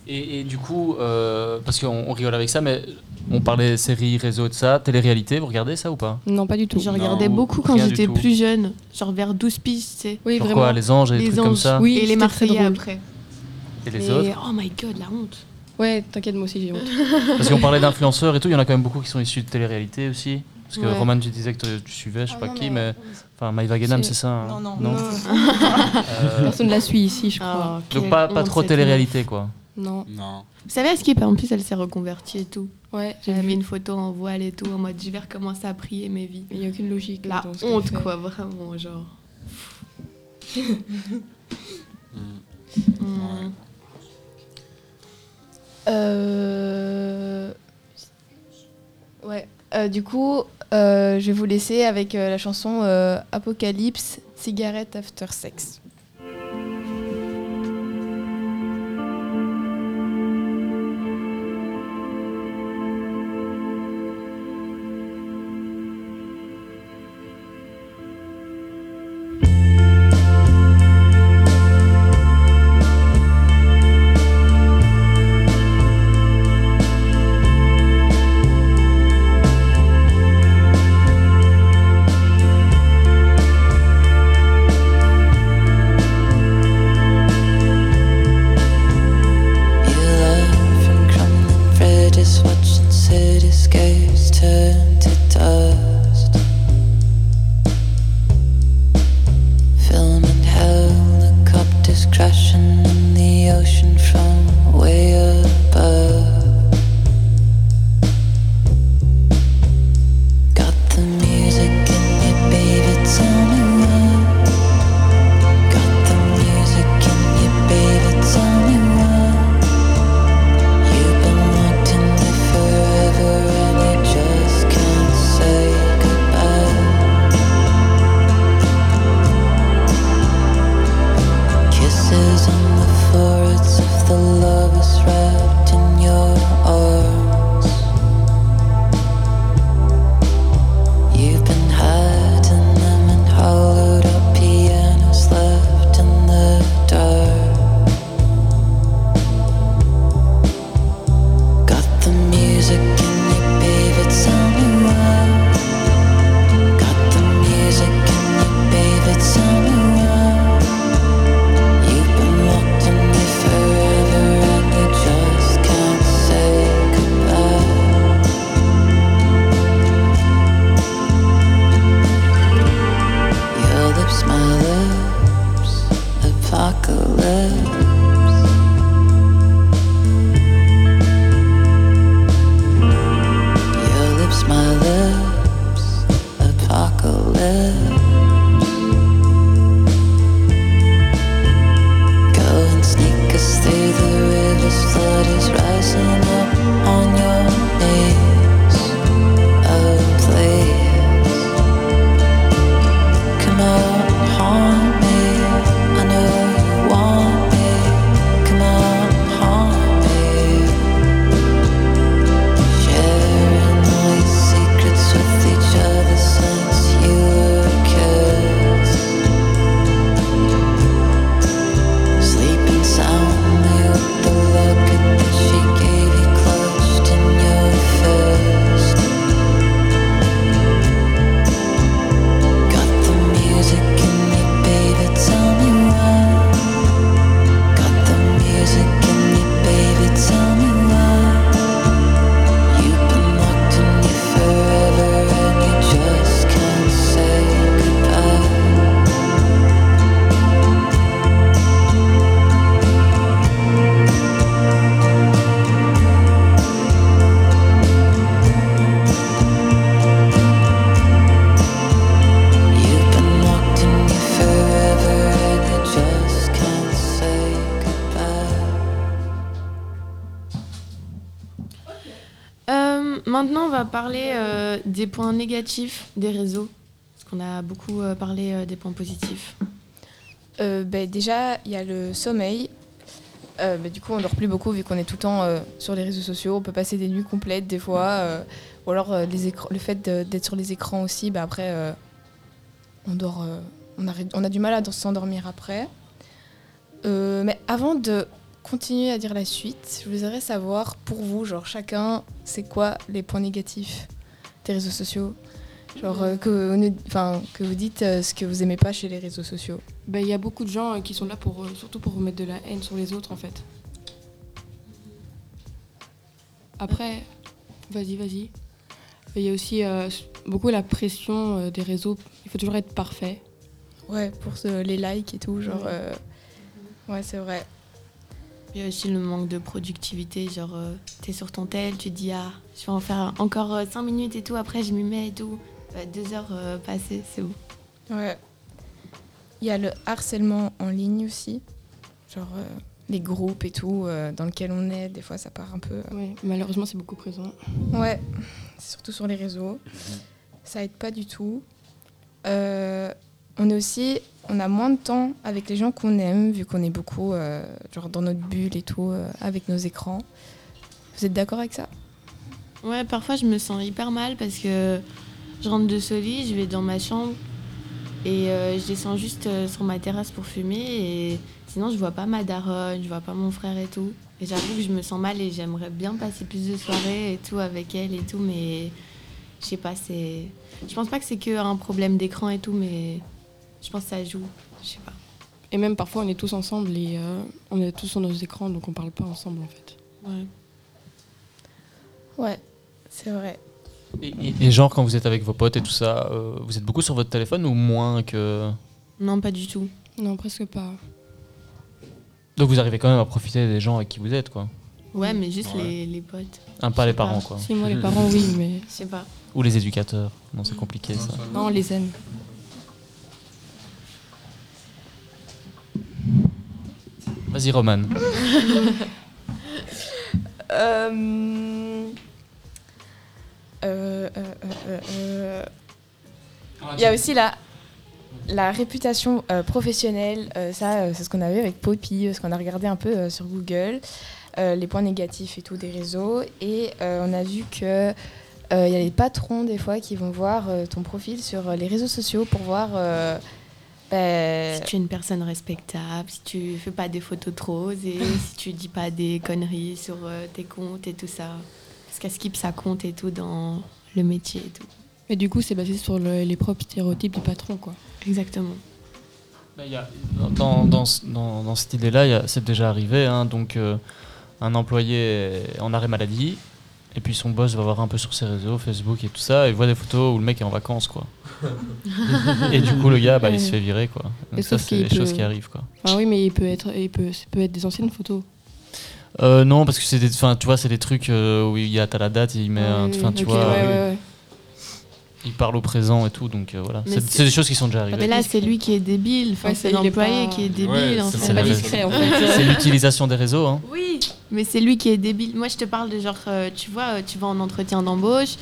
Et, et du coup, euh, parce qu'on on rigole avec ça, mais on parlait séries, réseaux, de ça, télé-réalité, vous regardez ça ou pas? Non, pas du tout. Je regardais beaucoup quand j'étais plus jeune, genre vers 12 pistes, tu sais. Oui, Genre quoi, les anges et Les trucs comme ça Oui, et les Marseillais après. Et les Mais- autres Oh my god, la honte. Ouais, t'inquiète, moi aussi j'ai honte. Parce qu'on parlait d'influenceurs et tout, il y en a quand même beaucoup qui sont issus de télé-réalité aussi. Parce que Ouais. Roman, tu disais que tu suivais, je sais Ah pas non, qui, mais-. Enfin, Maïva Guénam, C'est- c'est ça hein Non, non. Non. Non. Euh, Personne la suit ici, je Ah, crois. Donc pas, pas trop télé-réalité, quoi. Non. Non. Vous savez, à Skip, en plus, elle s'est reconvertie et tout. Ouais, J'avais mis une photo en voile et tout, en mode je vais recommencer à prier mes vies. Il n'y a aucune logique. La dans ce qu'elle honte, fait. quoi, vraiment, genre. Mm. Mm. Euh... Ouais. Euh, du coup, euh, je vais vous laisser avec euh, la chanson Apocalypse, Cigarette After Sex. Des points négatifs des réseaux. Parce qu'on a beaucoup euh, parlé euh, des points positifs. Ben, déjà, il y a le sommeil. Ben, du coup, on dort plus beaucoup vu qu'on est tout le temps sur les réseaux sociaux. On peut passer des nuits complètes des fois. ou alors les le fait d'être sur les écrans aussi, ben, après, on, dort, a, on a du mal à s'endormir après. Mais avant de continuer à dire la suite, je voudrais savoir pour vous, genre chacun, c'est quoi les points négatifs? Des réseaux sociaux Genre euh, que, vous que vous dites euh, ce que vous aimez pas chez les réseaux sociaux. Ben, Il y a beaucoup de gens euh, qui sont là pour, surtout pour mettre de la haine sur les autres en fait. Après, vas-y, vas-y. Il y a aussi beaucoup la pression des réseaux. Il faut toujours être parfait. Ouais, pour ce- les likes et tout, genre. Ouais. Ouais, c'est vrai. Il y a aussi le manque de productivité. Genre, euh, t'es sur ton tel, tu te dis, ah, je vais en faire encore 5 minutes et tout, après je m'y mets et tout. Bah, deux heures euh, passées, c'est où Ouais. Il y a le harcèlement en ligne aussi. Genre euh, les groupes et tout euh, dans lesquels on est, des fois ça part un peu. euh, Ouais, malheureusement, c'est beaucoup présent. Ouais, c'est surtout sur les réseaux. Ça aide pas du tout. On est aussi, on a moins de temps avec les gens qu'on aime, vu qu'on est beaucoup euh, genre dans notre bulle et tout, euh, avec nos écrans. Vous êtes d'accord avec ça? Ouais, parfois je me sens hyper mal parce que je rentre de Soli, je vais dans ma chambre et euh, je descends juste sur ma terrasse pour fumer et sinon je vois pas ma daronne, je vois pas mon frère et tout. Et j'avoue que je me sens mal et j'aimerais bien passer plus de soirées et tout avec elle et tout, mais je sais pas, c'est. Je pense pas que c'est que un problème d'écran et tout, mais je pense que ça joue. Je sais pas. Et même parfois, on est tous ensemble et euh, on est tous sur nos écrans, donc on parle pas ensemble en fait. Ouais. Ouais, c'est vrai. Et, et- et genre, quand vous êtes avec vos potes et tout ça, euh, vous êtes beaucoup sur votre téléphone ou moins que. Non, pas du tout. Non, presque pas. Donc vous arrivez quand même à profiter des gens avec qui vous êtes, quoi. Ouais, mais juste Ouais. les, les potes. Ah, pas les pas. parents, quoi. Si, moi, les parents, oui, mais. Je sais pas. Ou les éducateurs. Non, c'est compliqué ça. Non, on les aime. Vas-y, Roman. Euh, euh, euh, euh, Il y a aussi la, la réputation professionnelle. ça, c'est ce qu'on avait avec Poppy, ce qu'on a regardé un peu sur Google, les points négatifs et tout des réseaux. Et on a vu que euh, il y a les patrons des fois qui vont voir euh, ton profil sur euh, les réseaux sociaux pour voir. Euh, ben, Si tu es une personne respectable, si tu fais pas des photos trop osées, si tu dis pas des conneries sur euh, tes comptes et tout ça. Parce qu'à Skip, ça compte et tout dans le métier et tout. Et du coup, c'est basé sur le- les propres stéréotypes du patron, quoi. Exactement. Dans, dans, ce- dans, dans cette idée-là, y a- c'est déjà arrivé. hein, donc, euh, un employé en arrêt maladie, et puis son boss va voir un peu sur ses réseaux, Facebook et tout ça, et voit des photos où le mec est en vacances, quoi. et du coup, le gars, bah, il se fait virer, quoi. Donc ça, c'est des choses qui arrivent, quoi. Ah oui, mais il peut être, il peut, ça peut être des anciennes photos. Euh, non, parce que c'est des, tu vois, c'est des trucs euh, où il y a t'as la date, il met, enfin, oui, tu vois, ouais, euh, ouais, ouais. Il parle au présent et tout, donc euh, voilà. C'est c'est- c'est des choses qui sont déjà arrivées. Mais là, c'est lui qui est débile. Enfin, Ouais, c'est c'est- il est l'employé pas- qui est débile. Ouais, en c'est- fait. c'est pas discret, en fait. C'est l'utilisation des réseaux, hein. Oui, mais c'est lui qui est débile. Moi, je te parle de genre, euh, tu vois, euh, tu vas en entretien d'embauche,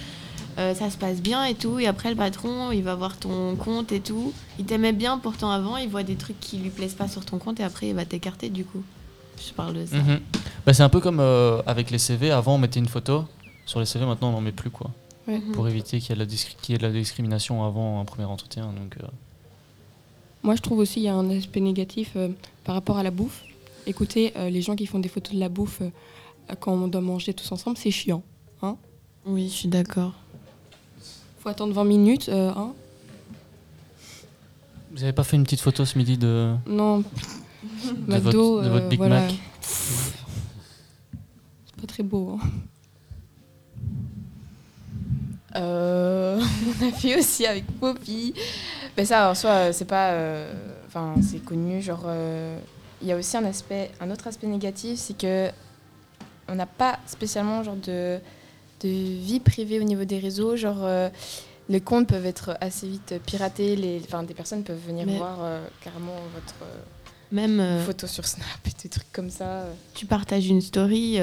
euh, ça se passe bien et tout, et après le patron, il va voir ton compte et tout. Il t'aimait bien pourtant avant, il voit des trucs qui lui plaisent pas sur ton compte et après il va t'écarter du coup. Je parle de ça. Mhm. Bah, c'est un peu comme euh, avec les CV. Avant, on mettait une photo. Sur les CV, maintenant, on n'en met plus, quoi. Ouais. Pour éviter qu'il y ait de la, discri- qu'il y ait de la discrimination avant un premier entretien. Donc, euh, Moi, je trouve aussi qu'il y a un aspect négatif euh, par rapport à la bouffe. Écoutez, euh, les gens qui font des photos de la bouffe euh, quand on doit manger tous ensemble, c'est chiant. Hein oui, je suis d'accord. Faut attendre 20 minutes. euh, hein Vous avez pas fait une petite photo ce midi de. non. de McDo, votre, de votre euh, Big voilà. Mac? C'est pas très beau. hein. Euh, on a fait aussi avec Poppy. Mais ça, en soi, c'est pas. euh, Enfin, c'est connu. Genre, euh, il y a aussi un aspect, un autre aspect négatif, c'est que on n'a pas spécialement genre de, de vie privée au niveau des réseaux. Genre, euh, les comptes peuvent être assez vite piratés. Les, enfin, des personnes peuvent venir Mais- voir carrément votre Même. photo sur Snap et des trucs comme ça. tu partages une story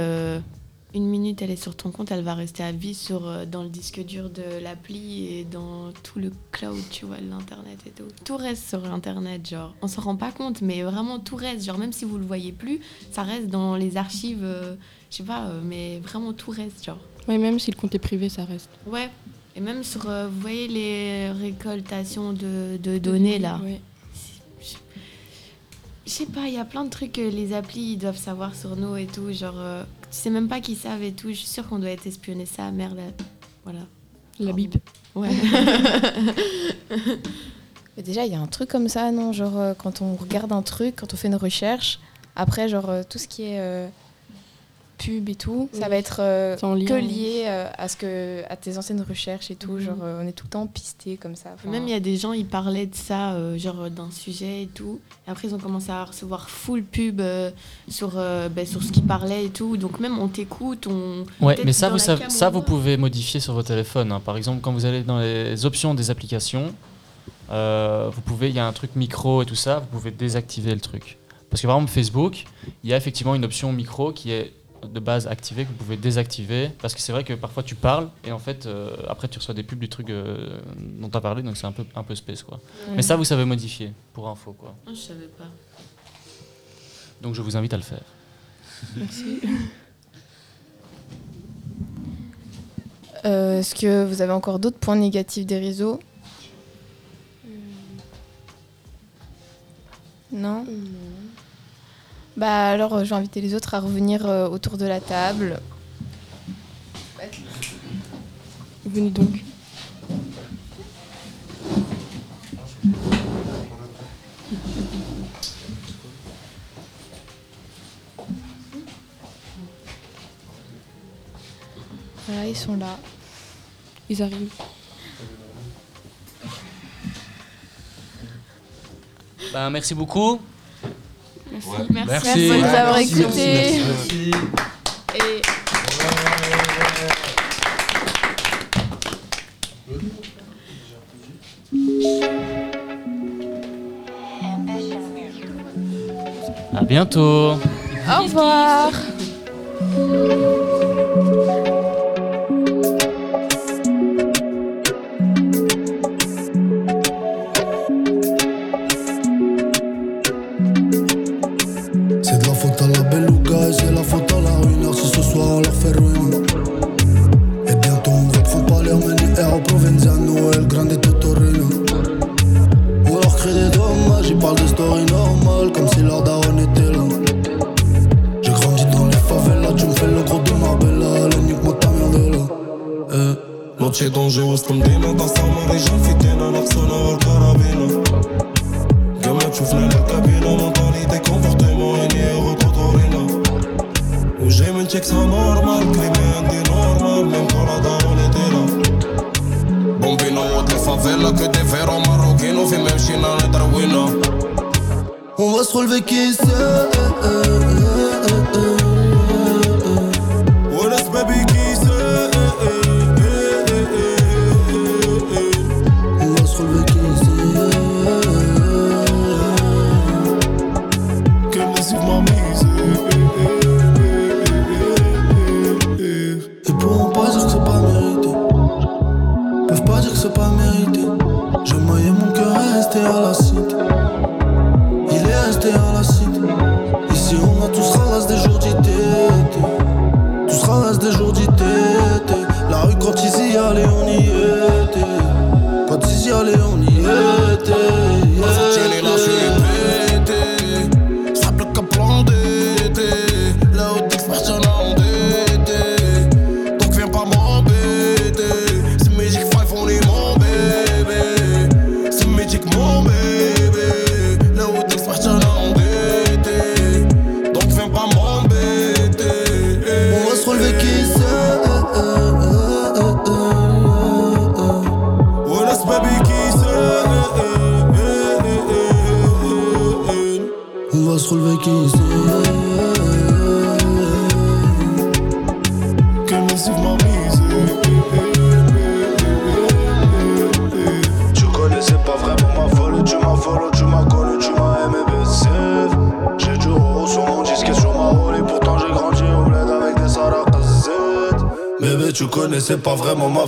une minute elle est sur ton compte, elle va rester à vie sur, euh, dans le disque dur de l'appli et dans tout le cloud, tu vois, l'internet et tout. Tout reste sur internet, genre. On s'en rend pas compte, mais vraiment tout reste. Genre, même si vous le voyez plus, ça reste dans les archives, euh, je sais pas, euh, mais vraiment tout reste, genre. Ouais, même si le compte est privé, ça reste. Ouais. Et même sur, euh, vous voyez les récoltations de, de données là. Ouais. Je sais pas, il y a plein de trucs que les applis ils doivent savoir sur nous et tout. Genre, euh, tu sais même pas qu'ils savent et tout. Je suis sûre qu'on doit être espionné ça, merde. Voilà. La bip. Ouais. Mais déjà, il y a un truc comme ça, non Genre, euh, quand on regarde un truc, quand on fait une recherche, après, genre, euh, tout ce qui est euh, pub et tout, ça va être euh, que lié euh, à, ce que, à tes anciennes recherches et tout. Mhm. Genre, euh, on est tout le temps pisté comme ça. Enfin, Même il y a des gens, ils parlaient de ça, euh, genre d'un sujet et tout. Et après, ils ont commencé à recevoir full pub euh, sur, euh, ben, sur ce qu'ils parlaient et tout. Donc même on t'écoute, on. Ouais, mais ça, vous, ça on vous pouvez modifier sur vos téléphones. hein. Par exemple, quand vous allez dans les options des applications, euh, vous pouvez, il y a un truc micro et tout ça, vous pouvez désactiver le truc. Parce que par exemple, Facebook, il y a effectivement une option micro qui est de base activée que vous pouvez désactiver. Parce que c'est vrai que parfois tu parles et en fait, euh, après tu reçois des pubs du truc euh, dont tu as parlé, donc c'est un peu, un peu space quoi. Ouais. Mais ça, vous savez modifier pour info quoi. Ah, je savais pas. Donc je vous invite à le faire. Merci. Euh, Est-ce que vous avez encore d'autres points négatifs des réseaux? Non? Bah alors, euh, je vais inviter les autres à revenir euh, autour de la table. Venez donc. Voilà, ils sont là. Ils arrivent. Ben, merci beaucoup. Merci. Ouais. Merci. Merci. de nous avoir merci, écoutés. Et À bientôt. au revoir. Lot që do në zhu së të mdina Da sa më fitina Në pësë në vërë karabina me në kabina e një e vërë U zhemin që kësa normal Krimi e ndi normal Me më kora da unë e tira Bombino o të favela Këtë e marokino c'est pas vraiment ma